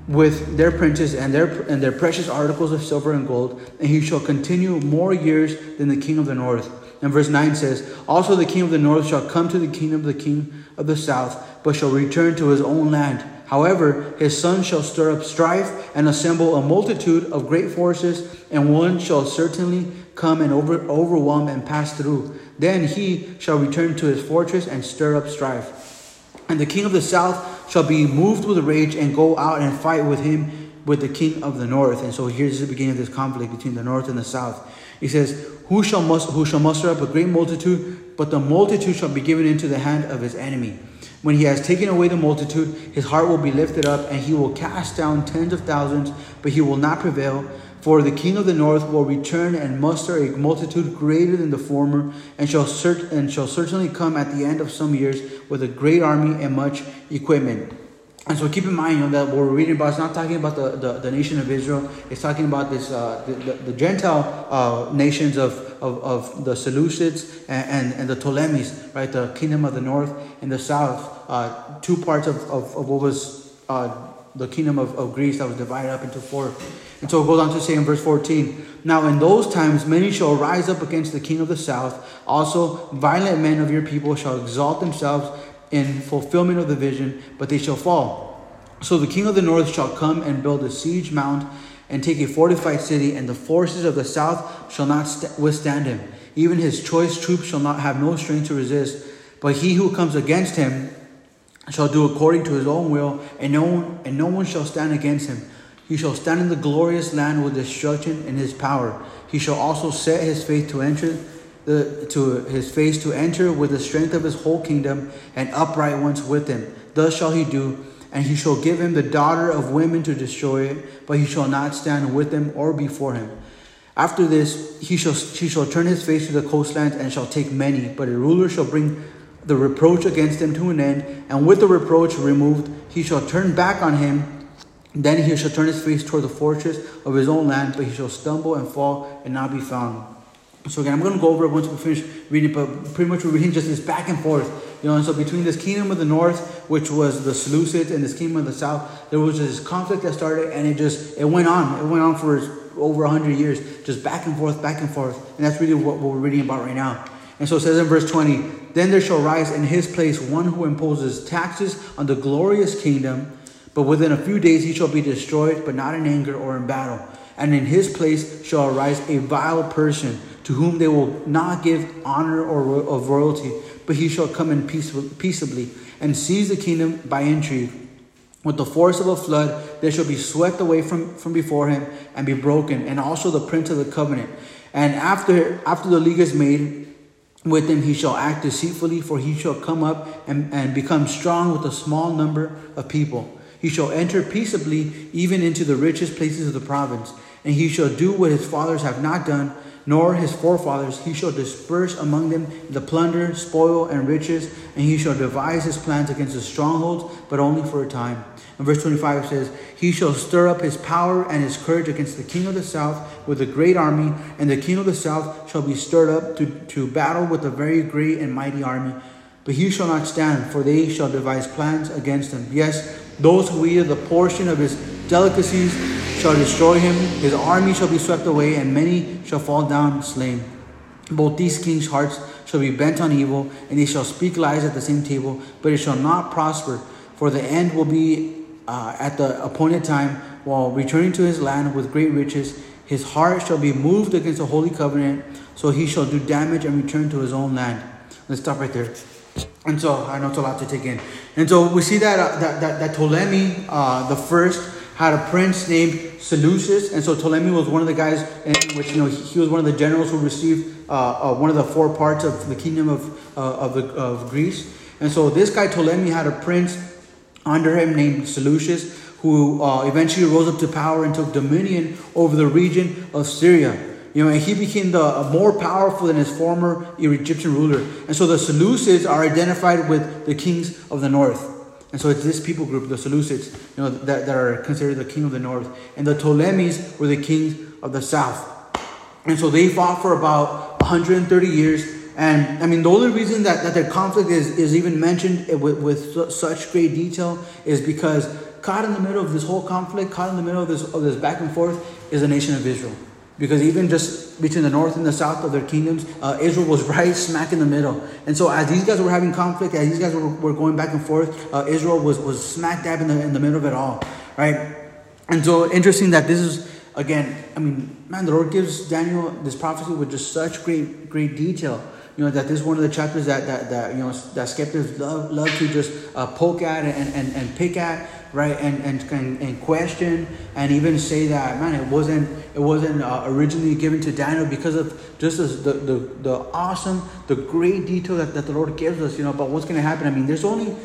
[SPEAKER 1] with their princes and their and their precious articles of silver and gold, and he shall continue more years than the king of the north. And verse 9 says, Also the king of the north shall come to the kingdom of the king of the south, but shall return to his own land. However, his son shall stir up strife and assemble a multitude of great forces, and one shall certainly come and over, overwhelm and pass through. Then he shall return to his fortress and stir up strife. And the king of the south shall be moved with rage and go out and fight with him with the king of the north. And so here's the beginning of this conflict between the north and the south. He says, Who shall, who shall muster up a great multitude? But the multitude shall be given into the hand of his enemy. When he has taken away the multitude, his heart will be lifted up, and he will cast down tens of thousands, but he will not prevail. For the king of the north will return and muster a multitude greater than the former, and shall, cert- and shall certainly come at the end of some years with a great army and much equipment. And so keep in mind, you know, that what we're reading about is not talking about the, the, the nation of Israel. It's talking about this uh, the, the, the, Gentile uh, nations of, of, of the Seleucids and, and, and, the Ptolemies, right? The kingdom of the north and the south. Uh, two parts of, of, of what was uh, the kingdom of, of Greece that was divided up into four. And so it goes on to say in verse 14 Now in those times many shall rise up against the king of the south. Also, violent men of your people shall exalt themselves in fulfillment of the vision, but they shall fall. So the king of the north shall come and build a siege mount and take a fortified city, and the forces of the south shall not st- withstand him. Even his choice troops shall not have no strength to resist. But he who comes against him shall do according to his own will, and no one, and no one shall stand against him. He shall stand in the glorious land with destruction in his power. He shall also set his face to enter the, to his face to enter with the strength of his whole kingdom, and upright ones with him. Thus shall he do, and he shall give him the daughter of women to destroy it, but he shall not stand with him or before him. After this, he shall he shall turn his face to the coastlands and shall take many, but a ruler shall bring the reproach against him to an end, and with the reproach removed, he shall turn back on him. Then he shall turn his face toward the fortress of his own land, but he shall stumble and fall and not be found. So again, I'm going to go over it once we finish reading, but pretty much we're reading just this back and forth. You know, and so between this kingdom of the north, which was the Seleucids, and this kingdom of the south, there was this conflict that started, and it just it went on. It went on for over hundred years, just back and forth, back and forth, and that's really what, what we're reading about right now. And so it says in verse 20, Then there shall rise in his place one who imposes taxes on the glorious kingdom, but within a few days he shall be destroyed, but not in anger or in battle. And in his place shall arise a vile person, to whom they will not give honor or of royalty, but he shall come in peace, peaceably and seize the kingdom by intrigue. With the force of a flood, they shall be swept away from, from before him and be broken, and also the prince of the covenant. And after, after the league is made, with him he shall act deceitfully, for he shall come up and, and become strong with a small number of people. He shall enter peaceably even into the richest places of the province, and he shall do what his fathers have not done, nor his forefathers. He shall disperse among them the plunder, spoil, and riches, and he shall devise his plans against the strongholds, but only for a time. And verse 25 says, He shall stir up his power and his courage against the king of the south with a great army, and the king of the south shall be stirred up to, to battle with a very great and mighty army. But he shall not stand, for they shall devise plans against him. Yes, those who eat of the portion of his delicacies shall destroy him. His army shall be swept away, and many shall fall down slain. Both these kings' hearts shall be bent on evil, and they shall speak lies at the same table, but it shall not prosper. For the end will be uh, at the appointed time, while returning to his land with great riches. His heart shall be moved against the holy covenant, so he shall do damage and return to his own land. Let's stop right there. And so I know it's a lot to take in. And so we see that uh, that, that, that Ptolemy uh, the first had a prince named Seleucus, and so Ptolemy was one of the guys in which you know he, was one of the generals who received uh, uh, one of the four parts of the kingdom of uh, of, the, of Greece. And so this guy Ptolemy had a prince under him named Seleucus, who uh, eventually rose up to power and took dominion over the region of Syria. You know, and he became the uh, more powerful than his former Egyptian ruler. And so the Seleucids are identified with the kings of the north. And so it's this people group, the Seleucids, you know, that, that are considered the king of the north. And the Ptolemies were the kings of the south. And so they fought for about 130 years. And I mean, the only reason that, that their conflict is, is even mentioned with, with such great detail is because caught in the middle of this whole conflict, caught in the middle of this, of this back and forth, is the nation of Israel. Because even just between the north and the south of their kingdoms, uh, Israel was right smack in the middle. And so as these guys were having conflict, as these guys were, were going back and forth, uh, Israel was, was smack dab in the, in the middle of it all, right? And so interesting that this is, again, I mean, man, the Lord gives Daniel this prophecy with just such great, great detail. You know, that this is one of the chapters that, that, that you know, that skeptics love, love to just uh, poke at and, and, and pick at right? And, and and question and even say that man it wasn't it wasn't uh, originally given to daniel because of just the, the the awesome the great detail that, that the lord gives us you know about what's going to happen. I mean there's only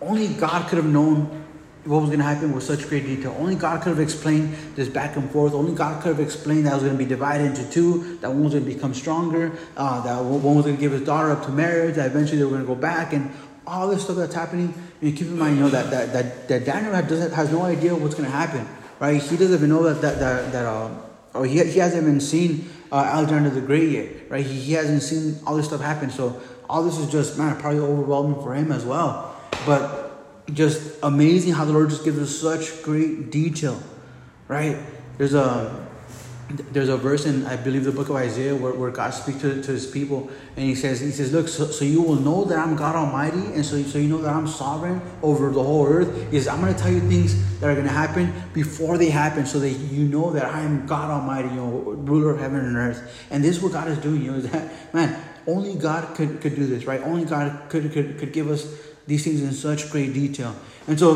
[SPEAKER 1] only god could have known what was going to happen with such great detail only god could have explained this back and forth only god could have explained that it was going to be divided into two that one was going to become stronger uh, that one was going to give his daughter up to marriage that eventually they were going to go back and all this stuff that's happening you keep in mind, you know, that, that, that, that Daniel doesn't, has no idea what's going to happen, right? He doesn't even know that, that, that, that uh, or he, he hasn't even seen uh, Alexander the Great yet, right? He, he hasn't seen all this stuff happen. So all this is just, man, probably overwhelming for him as well. But just amazing how the Lord just gives us such great detail, right? There's a there's a verse in I believe the book of Isaiah where, where God speaks to, to his people and he says he says look so, so you will know that I'm God Almighty and so, so you know that I'm sovereign over the whole earth. Is I'm going to tell you things that are going to happen before they happen so that you know that I am God Almighty you know ruler of heaven and earth. And this is what God is doing you know that man only God could, could do this right? Only God could, could, could give us these things in such great detail and so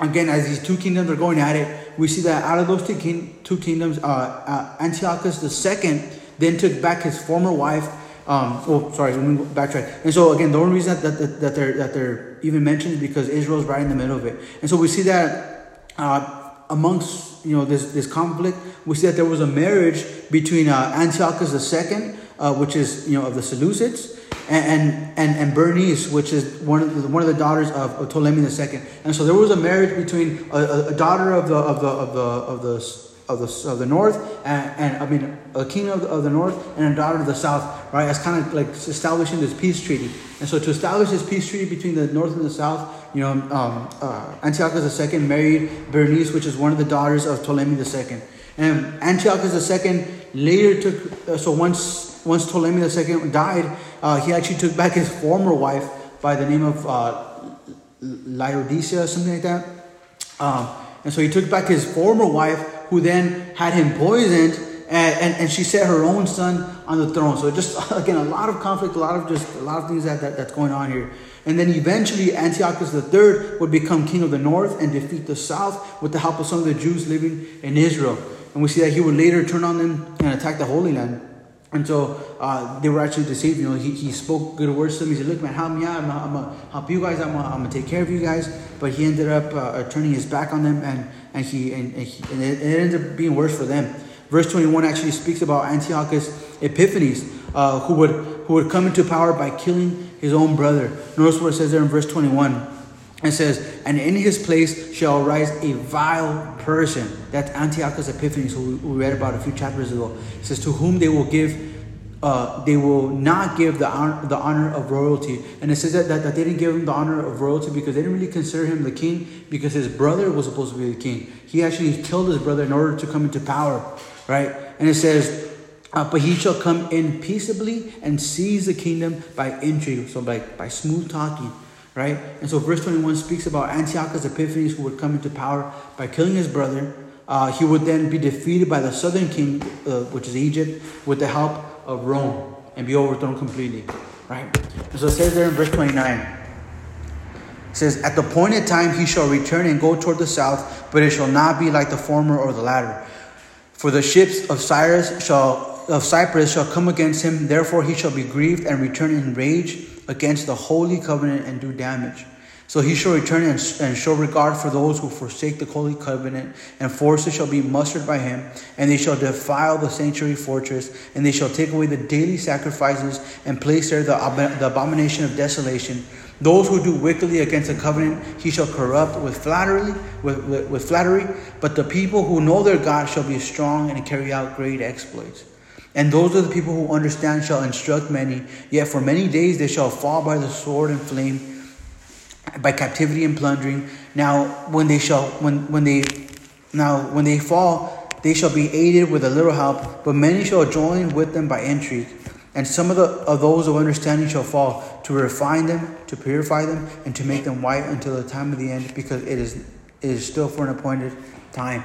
[SPEAKER 1] again as these two kingdoms are going at it we see that out of those two, king, two kingdoms, uh, uh, Antiochus II then took back his former wife. Um, oh, sorry, let me backtrack. And so again, the only reason that, that, that they're that they're even mentioned is because Israel's right in the middle of it. And so we see that uh, amongst you know this this conflict, we see that there was a marriage between uh, Antiochus II, uh, which is you know of the Seleucids, and, and, and Bernice, which is one of the, one of the daughters of, Ptolemy II. And so there was a marriage between a, a, daughter of the of the of the of the of the, of the north and, and I mean a king of the, of the north and a daughter of the south, right? As kind of like establishing this peace treaty. And so to establish this peace treaty between the north and the south, you know, um, uh, Antiochus II married Bernice, which is one of the daughters of Ptolemy II. And Antiochus II later took, uh, so once once Ptolemy II died, uh, he actually took back his former wife by the name of uh, Laodicea, something like that. Um, and so he took back his former wife, who then had him poisoned, and, and, and, she set her own son on the throne. So just again, a lot of conflict, a lot of just a lot of things that, that that's going on here. And then eventually Antiochus III would become king of the north and defeat the south with the help of some of the Jews living in Israel. And we see that he would later turn on them and attack the Holy Land. And so uh, they were actually deceived. You know, he, he spoke good words to them. He said, "Look, man, help me out. I'm, I'm gonna help you guys. I'm I'm gonna take care of you guys." But he ended up uh, turning his back on them, and and he and, and, he, and it, it, ended up being worse for them. Verse 21 actually speaks about Antiochus Epiphanes, uh, who would who would come into power by killing his own brother. Notice what it says there in verse 21. It says, And in his place shall arise a vile person. That's Antiochus Epiphanes, who we read about a few chapters ago. It says, To whom they will give uh, they will not give the honor, the honor of royalty. And it says that, that, that, they didn't give him the honor of royalty because they didn't really consider him the king because his brother was supposed to be the king. He actually killed his brother in order to come into power, right? And it says, uh, but he shall come in peaceably and seize the kingdom by intrigue, so by, by smooth talking, right? And so verse 21 speaks about Antiochus Epiphanes who would come into power by killing his brother. Uh, he would then be defeated by the southern king, uh, which is Egypt, with the help of Rome and be overthrown completely, right? And so it says there in verse 29, it says, At the appointed time he shall return and go toward the south, but it shall not be like the former or the latter. For the ships of Cyrus shall of Cyprus shall come against him, therefore he shall be grieved and return in rage against the holy covenant and do damage. So he shall return and, and show regard for those who forsake the holy covenant, and forces shall be mustered by him, and they shall defile the sanctuary fortress, and they shall take away the daily sacrifices, and place there the, the abomination of desolation. Those who do wickedly against the covenant, he shall corrupt with flattery, with, with, with flattery. But the people who know their God shall be strong and carry out great exploits. And those are the people who understand shall instruct many. Yet for many days they shall fall by the sword and flame, by captivity and plundering. Now when they shall when when they now when they fall, they shall be aided with a little help, but many shall join with them by intrigue. And some of the of those of understanding shall fall, to refine them, to purify them, and to make them white until the time of the end, because it is it is still for an appointed time.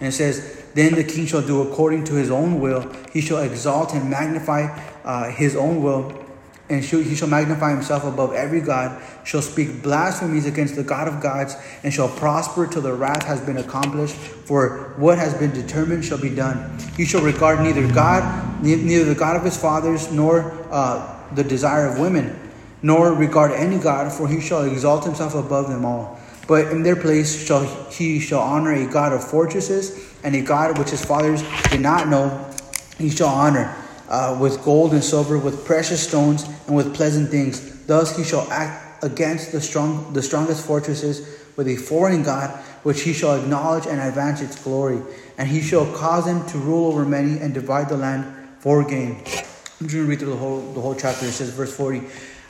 [SPEAKER 1] And it says, Then the king shall do according to his own will. He shall exalt and magnify uh, his own will, and he shall magnify himself above every God, shall speak blasphemies against the God of gods, and shall prosper till the wrath has been accomplished, for what has been determined shall be done. He shall regard neither God, neither the God of his fathers, nor uh, the desire of women, nor regard any God, for he shall exalt himself above them all. But in their place shall he shall honor a God of fortresses, and a God which his fathers did not know, he shall honor uh, with gold and silver, with precious stones, and with pleasant things. Thus he shall act against the strong, the strongest fortresses with a foreign God, which he shall acknowledge and advance its glory. And he shall cause them to rule over many and divide the land for gain. I'm just going to read through the whole the whole chapter. It says, verse 40.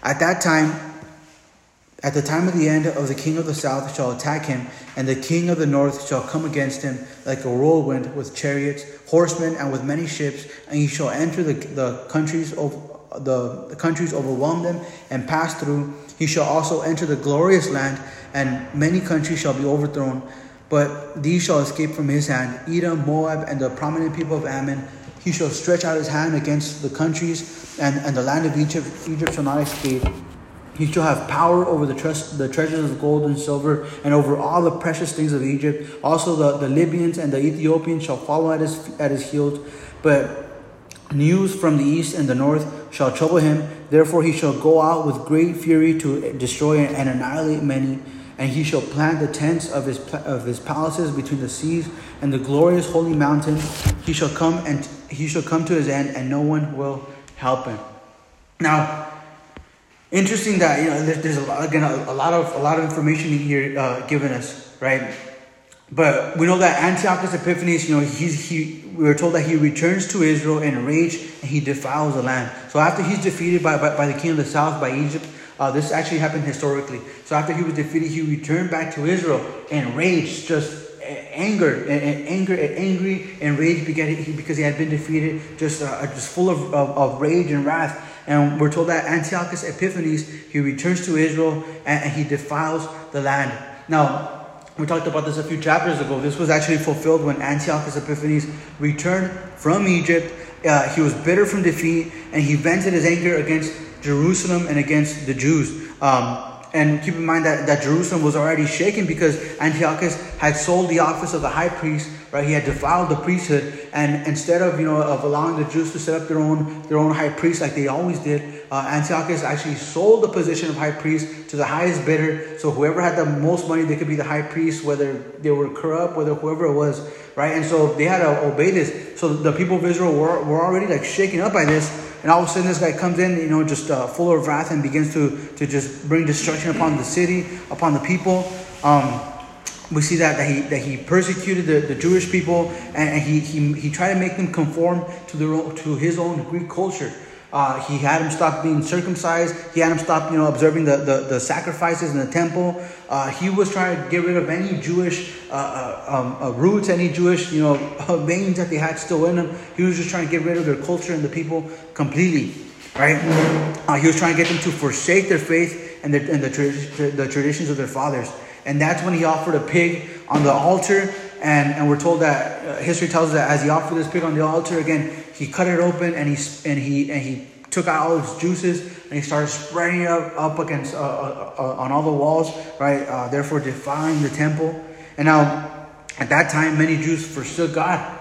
[SPEAKER 1] At that time, at the time of the end of the king of the south shall attack him, and the king of the north shall come against him like a whirlwind with chariots, horsemen, and with many ships, and he shall enter the, the countries of the, the countries overwhelm them and pass through. He shall also enter the glorious land, and many countries shall be overthrown. But these shall escape from his hand Edom, Moab, and the prominent people of Ammon. He shall stretch out his hand against the countries, and, and the land of Egypt, Egypt shall not escape. He shall have power over the, trust, the treasures of gold and silver, and over all the precious things of Egypt. Also, the, the Libyans and the Ethiopians shall follow at his, at his heels. But news from the east and the north shall trouble him. Therefore, he shall go out with great fury to destroy and annihilate many. And he shall plant the tents of his, of his palaces between the seas and the glorious holy mountain. He shall come and he shall come to his end, and no one will help him. Now, interesting that you know there's, a lot, again a, a, lot of a lot of information here uh, given us, right? But we know that Antiochus Epiphanes, you know, he's he we were told that he returns to Israel in rage and he defiles the land. So after he's defeated by by, by the king of the south by Egypt, uh, this actually happened historically. So after he was defeated, he returned back to Israel in rage, just anger and anger and angry and rage because he had been defeated just uh, just full of, of, of, rage and wrath and we're told that antiochus epiphanes he returns to israel and, and he defiles the land. Now we talked about this a few chapters ago. This was actually fulfilled when antiochus epiphanes returned from egypt. Uh, he was bitter from defeat and he vented his anger against jerusalem and against the jews. Um, and keep in mind that, that Jerusalem was already shaken because Antiochus had sold the office of the high priest right? He had defiled the priesthood, and instead of you know of allowing the Jews to set up their own their own high priest like they always did, uh, Antiochus actually sold the position of high priest to the highest bidder. So whoever had the most money, they could be the high priest, whether they were corrupt, whether whoever it was, right? And so they had to obey this. So the people of Israel were, were already like shaken up by this. And all of a sudden, this guy comes in, you know, just uh, full of wrath and begins to, to just bring destruction upon the city, upon the people. Um, we see that, that he that he persecuted the, the Jewish people and, and he, he he tried to make them conform to their own, to his own Greek culture. Uh, he had him stop being circumcised. He had him stop, you know, observing the, the, the sacrifices in the temple. Uh, he was trying to get rid of any Jewish uh, uh um, uh, roots, any Jewish, you know, veins that they had still in them. He was just trying to get rid of their culture and the people completely, right? Uh, he was trying to get them to forsake their faith and, their, and the, the traditions of their fathers. And that's when he offered a pig on the altar. And, and we're told that history tells us that as he offered this pig on the altar, again, he cut it open and he and he and he took out all its juices and he started spreading it up, up against uh, uh, uh, on all the walls, right? Uh, therefore, defiling the temple. And now, at that time, many Jews forsook God.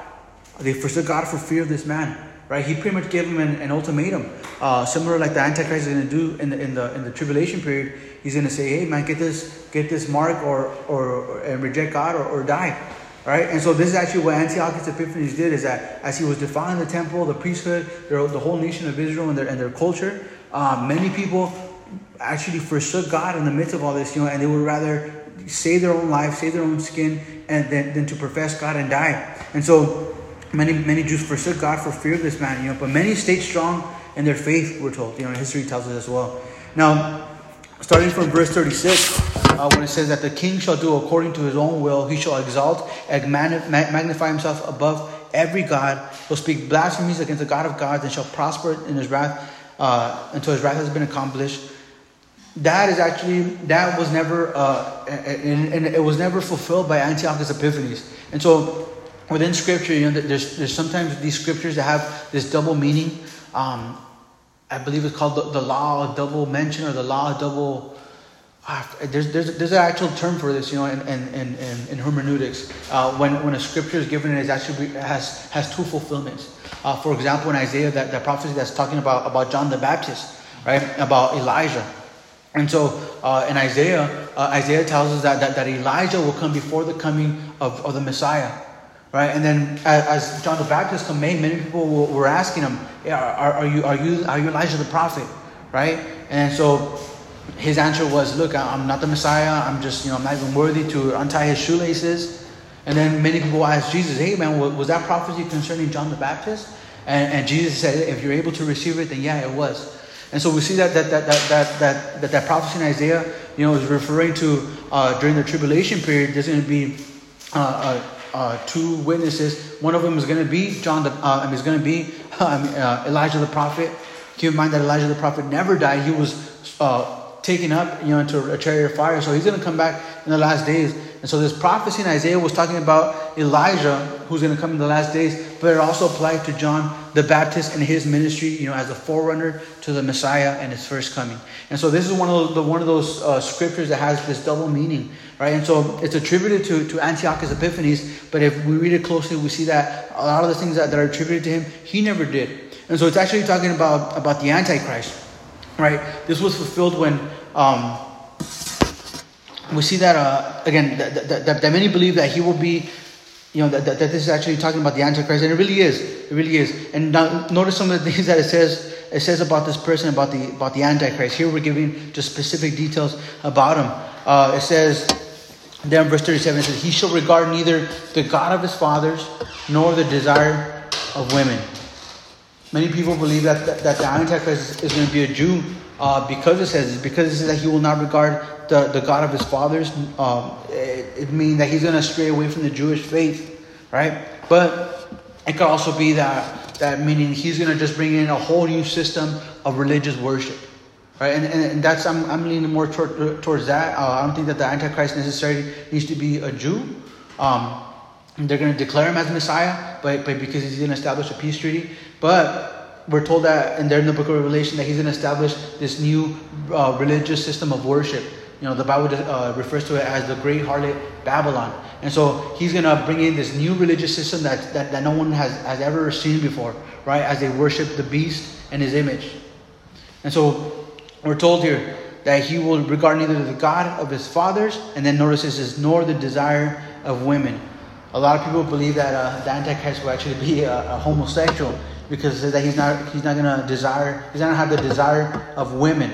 [SPEAKER 1] They forsook God for fear of this man, right? He pretty much gave them an, an ultimatum, uh, similar like the Antichrist is going to do in the in the in the tribulation period. He's going to say, "Hey, man, get this get this mark or or, or and reject God or, or die." Right? And so this is actually what Antiochus Epiphanes did is that as he was defiling the temple, the priesthood, the whole nation of Israel and their, and their culture, uh, many people actually forsook God in the midst of all this, you know, and they would rather save their own life, save their own skin, and than, than to profess God and die. And so many many Jews forsook God for fear of this man, you know, but many stayed strong in their faith, we're told. You know, history tells us as well. Now, starting from verse 36, uh, when it says that the king shall do according to his own will, he shall exalt and magnify himself above every god, will speak blasphemies against the God of gods, and shall prosper in his wrath uh, until his wrath has been accomplished. That is actually that was never uh, and, and, it was never fulfilled by Antiochus Epiphanes. And so within Scripture, you know, there's there's sometimes these scriptures that have this double meaning. Um, I believe it's called the, the law of double mention or the law of double Ah, there's, there's, there's an actual term for this, you know, in, in, in, in hermeneutics. Uh, when, when a scripture is given, it actually has, has two fulfillments. Uh, for example, in Isaiah, that, that prophecy that's talking about, about John the Baptist, right? About Elijah. And so uh, in Isaiah, uh, Isaiah tells us that, that, that Elijah will come before the coming of, of the Messiah. Right, and then as, John the Baptist came, many people were asking him, are, are, you, are, you, are you Elijah the prophet? Right? And so his answer was, Look, I'm not the Messiah. I'm just, you know, I'm not even worthy to untie his shoelaces. And then many people asked Jesus, Hey, man, was that prophecy concerning John the Baptist? And, and Jesus said, If you're able to receive it, then yeah, it was. And so we see that that that that that that, that, that prophecy in Isaiah, you know, is referring to uh, during the tribulation period. There's going to be uh, uh, uh, two witnesses. One of them is going to be John the. Uh, is going to be uh, Elijah the prophet. Keep in mind that Elijah the prophet never died. He was uh, taken up, you know, into a chariot of fire. So he's going to come back in the last days. And so this prophecy in Isaiah was talking about Elijah, who's going to come in the last days, but it also applied to John the Baptist and his ministry, you know, as a forerunner to the Messiah and his first coming. And so this is one of the one of those uh, scriptures that has this double meaning, right? And so it's attributed to, to Antiochus Epiphanes, but if we read it closely, we see that a lot of the things that, that are attributed to him, he never did. And so it's actually talking about, about the Antichrist right? This was fulfilled when um, we see that uh, again that, that, that, that, many believe that he will be, you know, that, that, this is actually talking about the Antichrist, and it really is. It really is. And now, notice some of the things that it says. It says about this person, about the about the Antichrist. Here we're giving just specific details about him. Uh, it says. Then verse 37 it says, He shall regard neither the God of his fathers nor the desire of women. Many people believe that, that, that the Antichrist is, is going to be a Jew uh, because it says because it says that he will not regard the, the God of his fathers. Um, it, it means that he's going to stray away from the Jewish faith, right? But it could also be that that meaning he's going to just bring in a whole new system of religious worship, right? And, and, and that's I'm, I'm leaning more toward, towards that. Uh, I don't think that the Antichrist necessarily needs to be a Jew. Um, they're going to declare him as Messiah, but, but because he's going to establish a peace treaty. But we're told that, and there in the book of Revelation, that he's going to establish this new uh, religious system of worship. You know, the Bible uh, refers to it as the great harlot Babylon. And so he's going to bring in this new religious system that, that, that no one has, has ever seen before, right? As they worship the beast and his image. And so we're told here that he will regard neither the God of his fathers, and then notice this is nor the desire of women. A lot of people believe that uh, the Antichrist will actually be a, a homosexual because that he's not he's not gonna desire he's not gonna have the desire of women,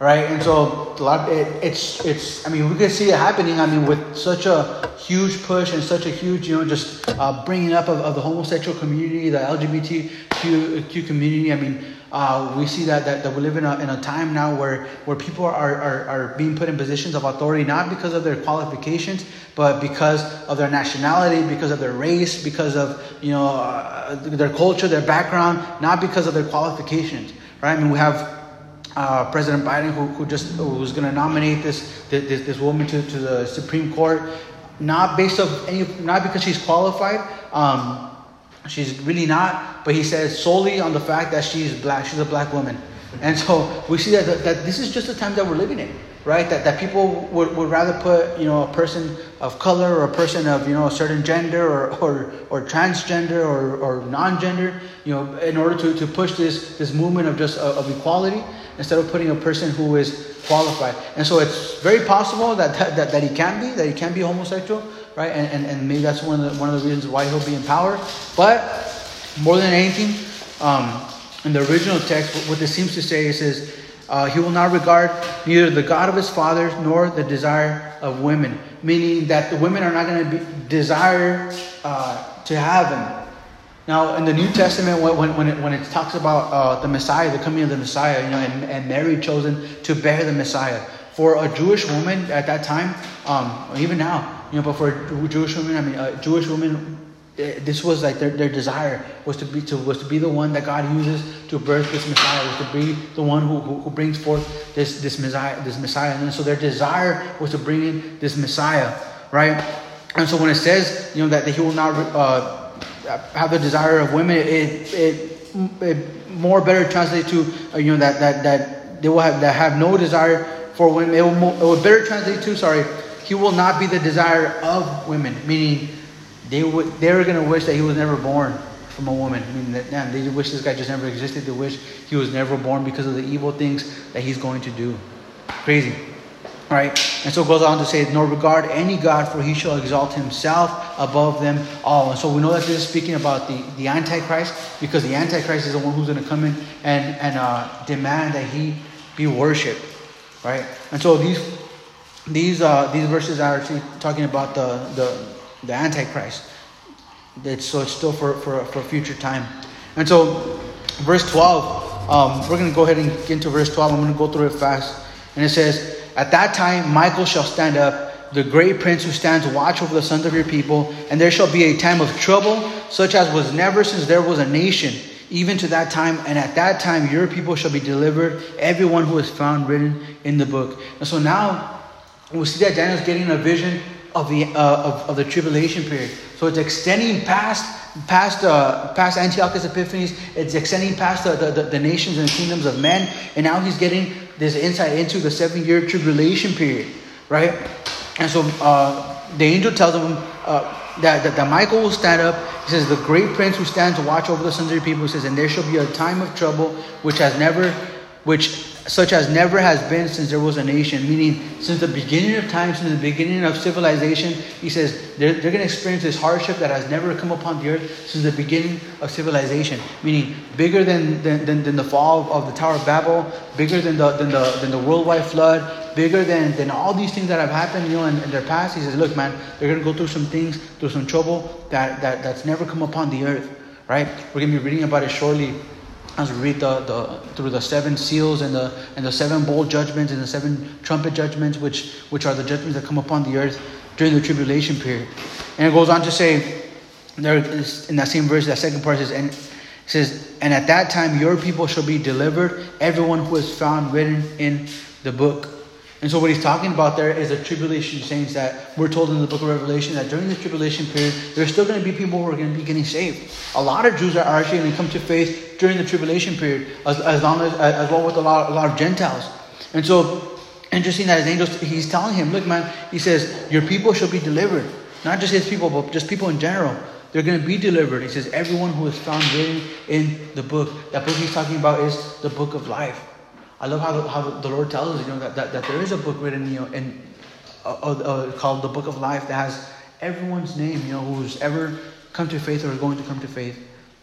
[SPEAKER 1] right? And so a lot it, it's it's I mean we can see it happening. I mean with such a huge push and such a huge you know just uh, bringing up of, of the homosexual community, the LGBTQ community. I mean uh, we see that, that, that we live in a, in a time now where, where people are, are, are being put in positions of authority not because of their qualifications, but because of their nationality, because of their race, because of you know uh, their culture, their background, not because of their qualifications. Right? I mean, we have uh, President Biden who, who just who was going to nominate this, this this woman to, to the Supreme Court, not based of any, not because she's qualified. Um, She's really not, but he says solely on the fact that she's black. She's a black woman. And so we see that, that, this is just the time that we're living in, right? That, that people would, would rather put, you know, a person of color or a person of, you know, a certain gender or, or, or transgender or, or non-gender, you know, in order to, to push this, this movement of just of equality instead of putting a person who is qualified. And so it's very possible that, that, that, that he can be, that he can be homosexual, right? And, and, and maybe that's one of, the, one of the reasons why he'll be in power. But more than anything, um, in the original text, what this seems to say is, uh, he will not regard neither the God of his fathers nor the desire of women, meaning that the women are not going to desire uh, to have him. Now, in the New Testament, when, when, it, when it talks about uh, the Messiah, the coming of the Messiah, you know, and, and Mary chosen to bear the Messiah, for a Jewish woman at that time, um, even now, you know, but for Jewish women, I mean, a Jewish woman, eh, this was like their, their desire was to be to was to be the one that God uses to birth this Messiah, was to be the one who, who, who brings forth this this Messiah, this Messiah, and so their desire was to bring in this Messiah, right? And so when it says, you know, that, that he will not uh, have the desire of women, it, it, it more better translate to, uh, you know, that that that they will have that have no desire for women. It will, it will better translate to, sorry, he will not be the desire of women, meaning they would they're gonna wish that he was never born from a woman. I mean, that, man, they wish this guy just never existed. They wish he was never born because of the evil things that he's going to do. Crazy. Right, and so it goes on to say, nor regard any God, for he shall exalt himself above them all. And so we know that this is speaking about the, the Antichrist, because the Antichrist is the one who's going to come in and, and uh, demand that he be worshipped. Right? And so these these uh, these verses are actually talking about the the, the Antichrist. It's, so it's still for, for, for future time. And so, verse 12, um, we're going to go ahead and get into verse 12. I'm going to go through it fast. And it says, At that time, Michael shall stand up, the great prince who stands watch over the sons of your people, and there shall be a time of trouble, such as was never since there was a nation, even to that time. And at that time, your people shall be delivered, everyone who is found written in the book. And so now, we see that Daniel's getting a vision of the uh, of, of the tribulation period. So it's extending past past uh, past Antiochus Epiphanes. It's extending past the, the, the, nations and kingdoms of men, and now he's getting this insight into the seven year tribulation period, right? And so uh, the angel tells him uh, that, that that Michael will stand up. He says, "The great prince who stands to watch over the sons of your people." He says, "And there shall be a time of trouble which has never, which such as never has been since there was a nation, meaning since the beginning of time, since the beginning of civilization. He says they're, they're going to experience this hardship that has never come upon the earth since the beginning of civilization, meaning bigger than, than, than, than the fall of the Tower of Babel, bigger than the, than the, than the worldwide flood, bigger than, than all these things that have happened you know, in, in their past. He says, look, man, they're going to go through some things, through some trouble that, that, that's never come upon the earth, right? We're going to be reading about it shortly as we read the, the through the seven seals and the and the seven bowl judgments and the seven trumpet judgments, which which are the judgments that come upon the earth during the tribulation period. And it goes on to say, there is, in that same verse, that second part says, and says, and at that time your people shall be delivered, everyone who is found written in the book. And so what he's talking about there is the tribulation saints that we're told in the book of Revelation that during the tribulation period, there's still going to be people who are going to be getting saved. A lot of Jews are actually going to come to faith during the tribulation period, as, as long as as well with a lot, a lot of Gentiles. And so interesting that his angels, he's telling him, look, man, he says, your people shall be delivered. Not just his people, but just people in general. They're going to be delivered. He says, everyone who is found written in the book. That book he's talking about is the book of life. I love how the, how the Lord tells us, you know, that, that, that there is a book written, you know, in, uh, uh, called the book of life that has everyone's name, you know, who's ever come to faith or is going to come to faith.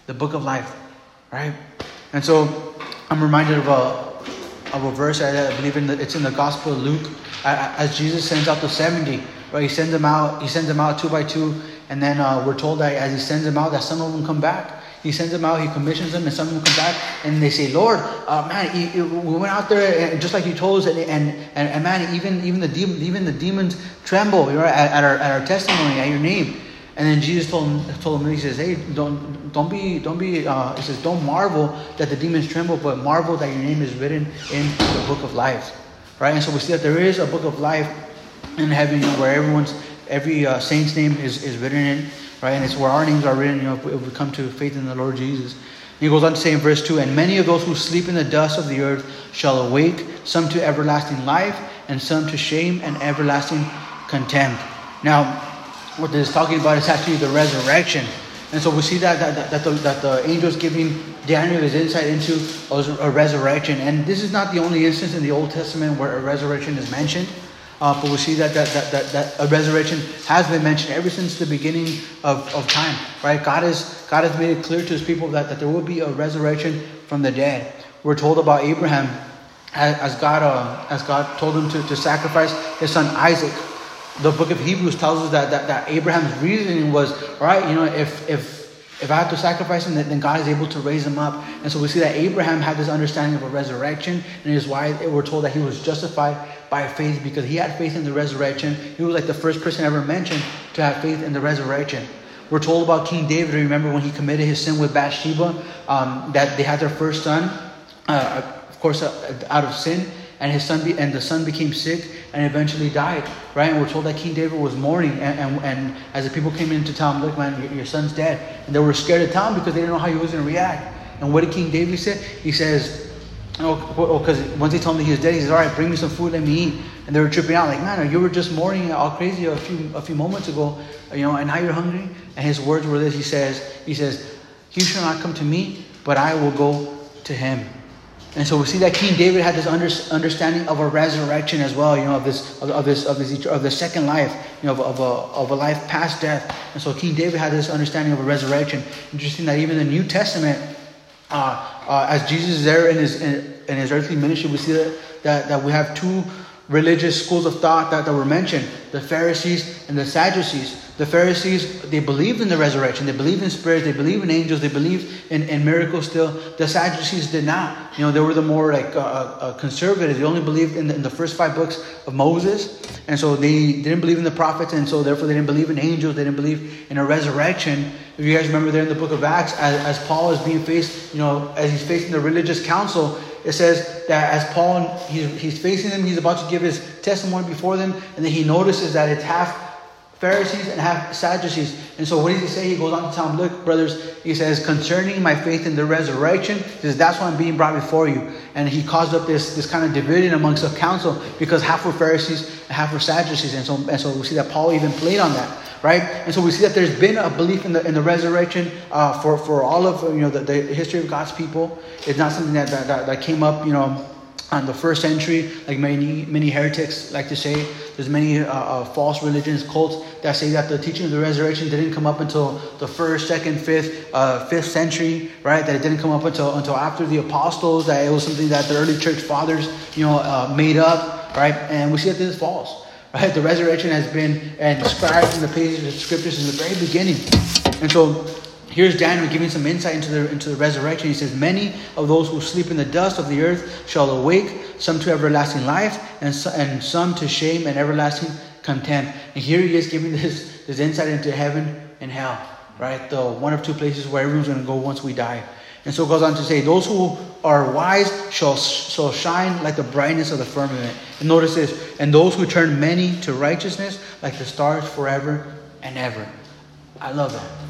[SPEAKER 1] The book of life, right? And so I'm reminded of a, of a verse, I believe in the, it's in the Gospel of Luke, as Jesus sends out the 70, right? He sends them out, he sends them out two by two, and then uh, we're told that as he sends them out, that some of them come back. He sends them out, he commissions them, and some of them come back and they say, Lord, uh, man, we went out there and just like you told us, and, and, and, and man, even, even, the demon, even the demons tremble you know, at, at, our, at our testimony, at your name. And then Jesus told him, told him, he says, hey, don't, don't be, don't be, uh, he says, don't marvel that the demons tremble, but marvel that your name is written in the book of life. Right? And so we see that there is a book of life in heaven where everyone's, every uh, saint's name is, is written in right? And it's where our names are written, you know, if we, come to faith in the Lord Jesus. He goes on to say in verse 2 And many of those who sleep in the dust of the earth shall awake, some to everlasting life, and some to shame and everlasting contempt. Now, what this is talking about is actually the resurrection. And so we see that, that, that, the, that the angels giving Daniel his insight into a resurrection. And this is not the only instance in the Old Testament where a resurrection is mentioned. Uh, but we see that, that, that, that, that a resurrection has been mentioned ever since the beginning of, of time, right? God, is, God has made it clear to his people that, that there will be a resurrection from the dead. We're told about Abraham as, God, uh, as God told him to, to sacrifice his son Isaac. The book of Hebrews tells us that, that, that Abraham's reasoning was, all right, you know, if, if if I have to sacrifice him, then God is able to raise him up. And so we see that Abraham had this understanding of a resurrection, and it is why we're told that he was justified by faith because he had faith in the resurrection. He was like the first person ever mentioned to have faith in the resurrection. We're told about King David. Remember when he committed his sin with Bathsheba, um, that they had their first son, uh, of course, uh, out of sin, and his son be, and the son became sick and eventually died. Right? And we're told that King David was mourning, and, and, and as the people came in to tell him, "Look, man, your, your son's dead," and they were scared to tell him because they didn't know how he was going to react. And what did King David say? He says, "Oh, because oh, oh once they told him he was dead, he says, all right, bring me some food, let me eat." And they were tripping out, like, "Man, you were just mourning all crazy a few a few moments ago, you know, and now you're hungry." And his words were this: He says, "He says, he shall not come to me, but I will go to him." And so we see that King David had this under, understanding of a resurrection as well, you know, of this, of, of this, of this, of the second life, you know, of, of, a, of a life past death. And so King David had this understanding of a resurrection. Interesting that even the New Testament, uh, uh, as Jesus is there in his in, in, his earthly ministry, we see that, that, that we have two religious schools of thought that, that were mentioned: the Pharisees and the Sadducees. The Pharisees, they believed in the resurrection. They believed in spirits. They believed in angels. They believed in, in miracles still. The Sadducees did not. You know, they were the more like uh, uh, conservative. They only believed in the, in the, first five books of Moses. And so they didn't believe in the prophets. And so therefore they didn't believe in angels. They didn't believe in a resurrection. If you guys remember there in the book of Acts, as, as Paul is being faced, you know, as he's facing the religious council, it says that as Paul, he's, he's facing them, he's about to give his testimony before them. And then he notices that it's half Pharisees and half Sadducees. And so what does he say? He goes on to tell them, look, brothers, he says, concerning my faith in the resurrection, says, that's why I'm being brought before you. And he caused up this, this kind of division amongst the council because half were Pharisees and half were Sadducees. And so, and so we see that Paul even played on that. Right? And so we see that there's been a belief in the, in the resurrection uh, for, for all of you know the, the history of God's people. It's not something that, that, that came up, you know, on the first century, like many many heretics like to say, there's many uh, uh, false religions, cults that say that the teaching of the resurrection didn't come up until the first, second, fifth, uh, fifth century, right? That it didn't come up until until after the apostles. That it was something that the early church fathers, you know, uh, made up, right? And we see that this is false, right? The resurrection has been described in the pages of the scriptures in the very beginning, and so Here's Daniel giving some insight into the, into the resurrection. He says, Many of those who sleep in the dust of the earth shall awake, some to everlasting life, and, and some to shame and everlasting contempt. And here he is giving this, this insight into heaven and hell, right? The one of two places where everyone's going to go once we die. And so it goes on to say, Those who are wise shall, shall shine like the brightness of the firmament. And notice this, and those who turn many to righteousness like the stars forever and ever. I love that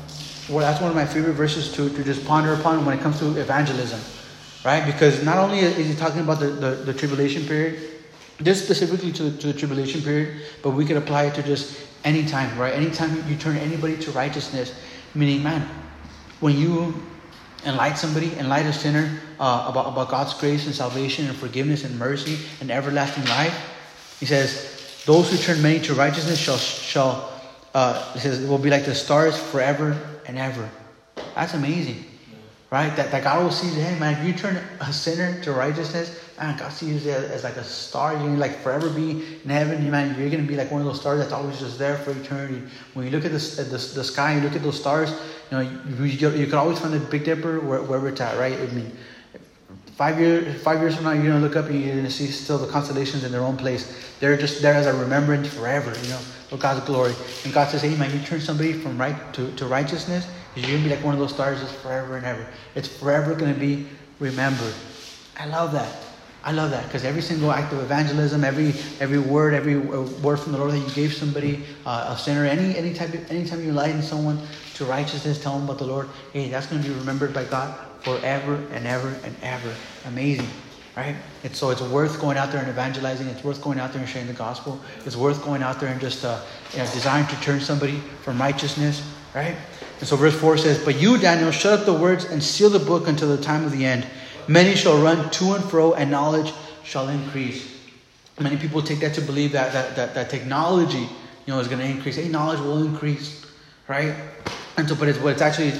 [SPEAKER 1] well, that's one of my favorite verses to, to just ponder upon when it comes to evangelism, right? Because not only is he talking about the, the, the tribulation period, this specifically to, to the tribulation period, but we could apply it to just any time, right? Anytime you turn anybody to righteousness, meaning, man, when you enlighten somebody, enlighten a sinner uh, about, about God's grace and salvation and forgiveness and mercy and everlasting life, he says, those who turn many to righteousness shall, shall uh, says, it will be like the stars forever and ever. That's amazing. Right? That, that God will see, hey man, if you turn a sinner to righteousness, man, God sees you as, as like a star. You're gonna like forever be in heaven, man. You're gonna be like one of those stars that's always just there for eternity. When you look at the, at the, the sky, you look at those stars, you know, you, you, you can always find the Big Dipper wherever it's at, right? I mean, five years five years from now, you're gonna look up and you're gonna see still the constellations in their own place. They're just there as a remembrance forever, you know, of God's glory. And God says, hey man, you turn somebody from right to, to righteousness, you're going to be like one of those stars just forever and ever. It's forever going to be remembered. I love that. I love that because every single act of evangelism, every every word, every word from the Lord that you gave somebody, uh, a sinner, any any type anytime you enlighten someone to righteousness, tell them about the Lord, hey, that's going to be remembered by God forever and ever and ever. Amazing, right? It's so it's worth going out there and evangelizing. It's worth going out there and sharing the gospel. It's worth going out there and just uh, you know, desiring to turn somebody from righteousness, right? And so verse 4 says, But you, Daniel, shut up the words and seal the book until the time of the end. Many shall run to and fro, and knowledge shall increase. Many people take that to believe that that, that, that technology you know, is going to increase. Hey, knowledge will increase, right? And so, but it's, what it's actually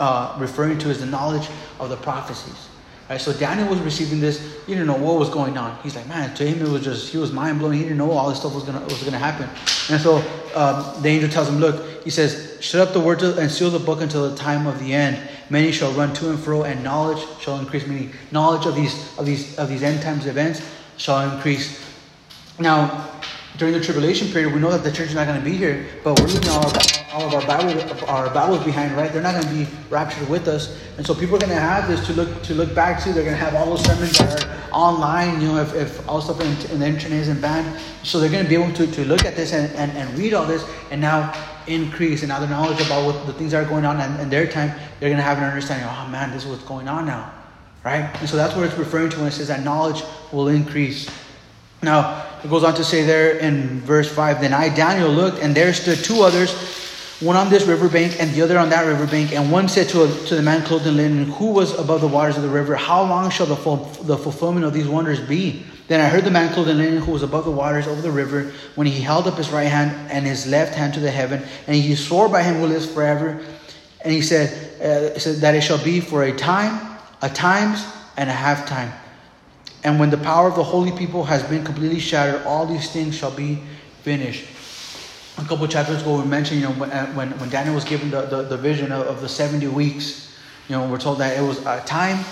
[SPEAKER 1] uh, referring to is the knowledge of the prophecies. Right, so Daniel was receiving this. He didn't know what was going on. He's like, man, to him it was just he was mind blowing. He didn't know all this stuff was gonna was gonna happen. And so um, the angel tells him, look, he says, shut up the word and seal the book until the time of the end. Many shall run to and fro, and knowledge shall increase. Meaning, knowledge of these of these of these end times events shall increase. Now, during the tribulation period, we know that the church is not going to be here, but we're leaving all, our, all of our Bible, our Bibles behind, right? They're not going to be raptured with us, and so people are going to have this to look to look back to. They're going to have all those sermons that are online, you know, if, if all stuff in, in the internet isn't banned, so they're going to be able to, to look at this and, and, and read all this, and now increase and now knowledge about what the things that are going on in, in their time, they're going to have an understanding. Oh man, this is what's going on now, right? And so that's what it's referring to when it says that knowledge will increase. Now, it goes on to say there in verse 5 Then I, Daniel, looked, and there stood two others, one on this riverbank and the other on that riverbank. And one said to, a, to the man clothed in linen, who was above the waters of the river, How long shall the, ful- the fulfillment of these wonders be? Then I heard the man clothed in linen, who was above the waters over the river, when he held up his right hand and his left hand to the heaven, and he swore by him who lives forever. And he said, uh, said that it shall be for a time, a times, and a half time and when the power of the holy people has been completely shattered, all these things shall be finished. A couple chapters ago, we mentioned, you know, when, uh, when, when Daniel was given the, the, the vision of, of, the 70 weeks, you know, we're told that it was a time,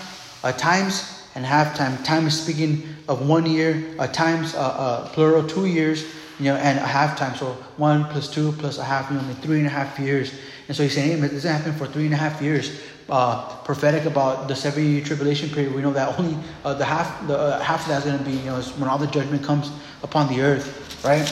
[SPEAKER 1] a times, and half time. Time is speaking of one year, a times, uh, uh, plural, two years, you know, and a half time. So one plus two plus a half, you know, three and a half years. And so he's saying, hey, this happened for three and a half years uh, prophetic about the seven-year tribulation period, we know that only uh, the half the uh, half of that is going to be you know when all the judgment comes upon the earth, right?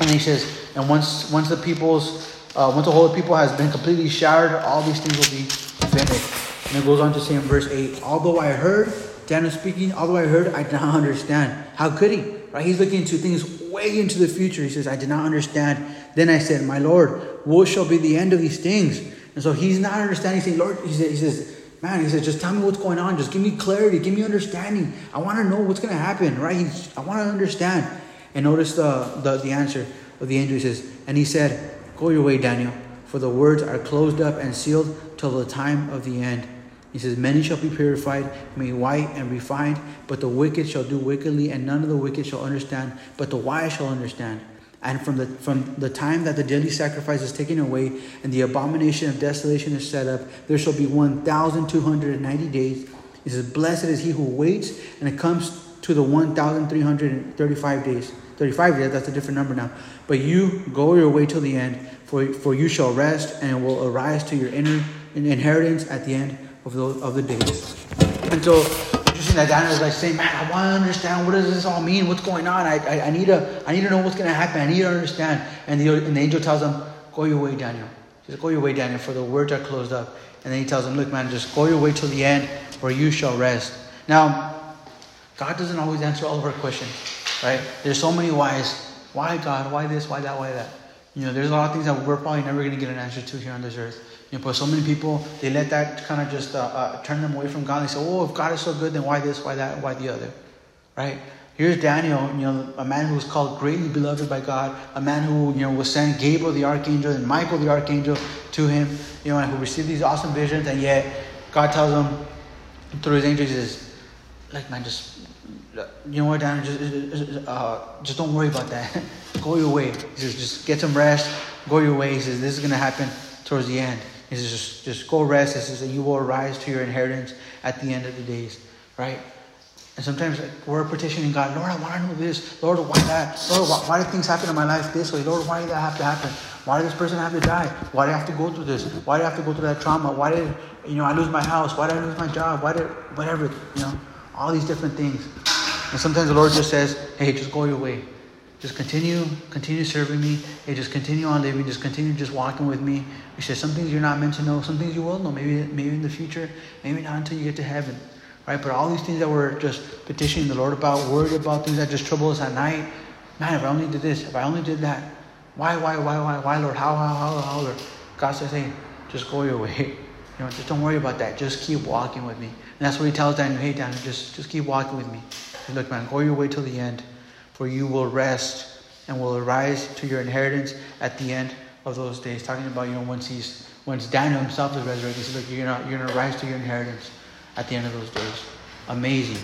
[SPEAKER 1] And he says, and once once the people's uh, once the whole people has been completely shattered, all these things will be finished. And it goes on to say in verse eight, although I heard Daniel speaking, although I heard, I did not understand. How could he? Right? He's looking into things way into the future. He says, I did not understand. Then I said, My Lord, what shall be the end of these things? And so he's not understanding. He's saying, Lord, he says, he says, man, he says, just tell me what's going on. Just give me clarity. Give me understanding. I want to know what's going to happen, right? He's, I want to understand. And notice the, the, the answer of the angel. He says, and he said, go your way, Daniel, for the words are closed up and sealed till the time of the end. He says, Many shall be purified, made white and refined, but the wicked shall do wickedly, and none of the wicked shall understand, but the wise shall understand. And from the, from the time that the daily sacrifice is taken away and the abomination of desolation is set up, there shall be 1,290 days. He says, Blessed is he who waits, and it comes to the 1,335 days. 35 days, that's a different number now. But you go your way till the end, for, for you shall rest and will arise to your inner inheritance at the end of the, of the days. And so interesting that Daniel is like saying, man, I want to understand what does this all mean? What's going on? I, I, I need to I need to know what's going to happen. I need to understand. And the, and the angel tells him, go your way, Daniel. Says, go your way, Daniel, for the words are closed up. And then he tells him, look, man, just go your way till the end, where you shall rest. Now, God doesn't always answer all of our questions. right? There's so many whys. Why God? Why this? Why that? Why that? You know, there's a lot of things that we're probably never going to get an answer to here on this earth. You know, but so many people they let that kind of just uh, uh, turn them away from God. They say, "Oh, if God is so good, then why this? Why that? Why the other?" Right? Here's Daniel, you know, a man who was called greatly beloved by God, a man who, you know, was sent Gabriel the archangel and Michael the archangel to him, you know, and who received these awesome visions, and yet God tells him through his angels, he says, like, man, just, you know what, Daniel, just, uh, just don't worry about that. go your way. Says, just get some rest, go your way. He says, this is going to happen towards the end. He says, just, just go rest. He says that you will arise to your inheritance at the end of the days, right? And sometimes we're petitioning God, Lord, I want to know this. Lord, why that? Lord, why, why, did things happen in my life this way? Lord, why did that have to happen? Why did this person have to die? Why did I have to go through this? Why did I have to go through that trauma? Why did you know I lose my house? Why did I lose my job? Why did whatever you know all these different things? And sometimes the Lord just says, Hey, just go your way. Just continue, continue serving me. Hey, just continue on living. Just continue just walking with me. He says some things you're not meant to know. Some things you will know. Maybe maybe in the future. Maybe not until you get to heaven right? But all these things that we're just petitioning the Lord about, worried about things that just trouble us at night. Man, if I only did this, if I only did that, why, why, why, why, why, Lord? How, how, how, how, Lord? God says, hey, just go your way. You know, just don't worry about that. Just keep walking with me. And that's what he tells Daniel, hey, Daniel, just, just keep walking with me. Say, look, man, go your way till the end, for you will rest and will arise to your inheritance at the end of those days. Talking about, you know, once he's, once Daniel himself is resurrected, he said, look, you're gonna, you're gonna rise to your inheritance at the end of those days. Amazing.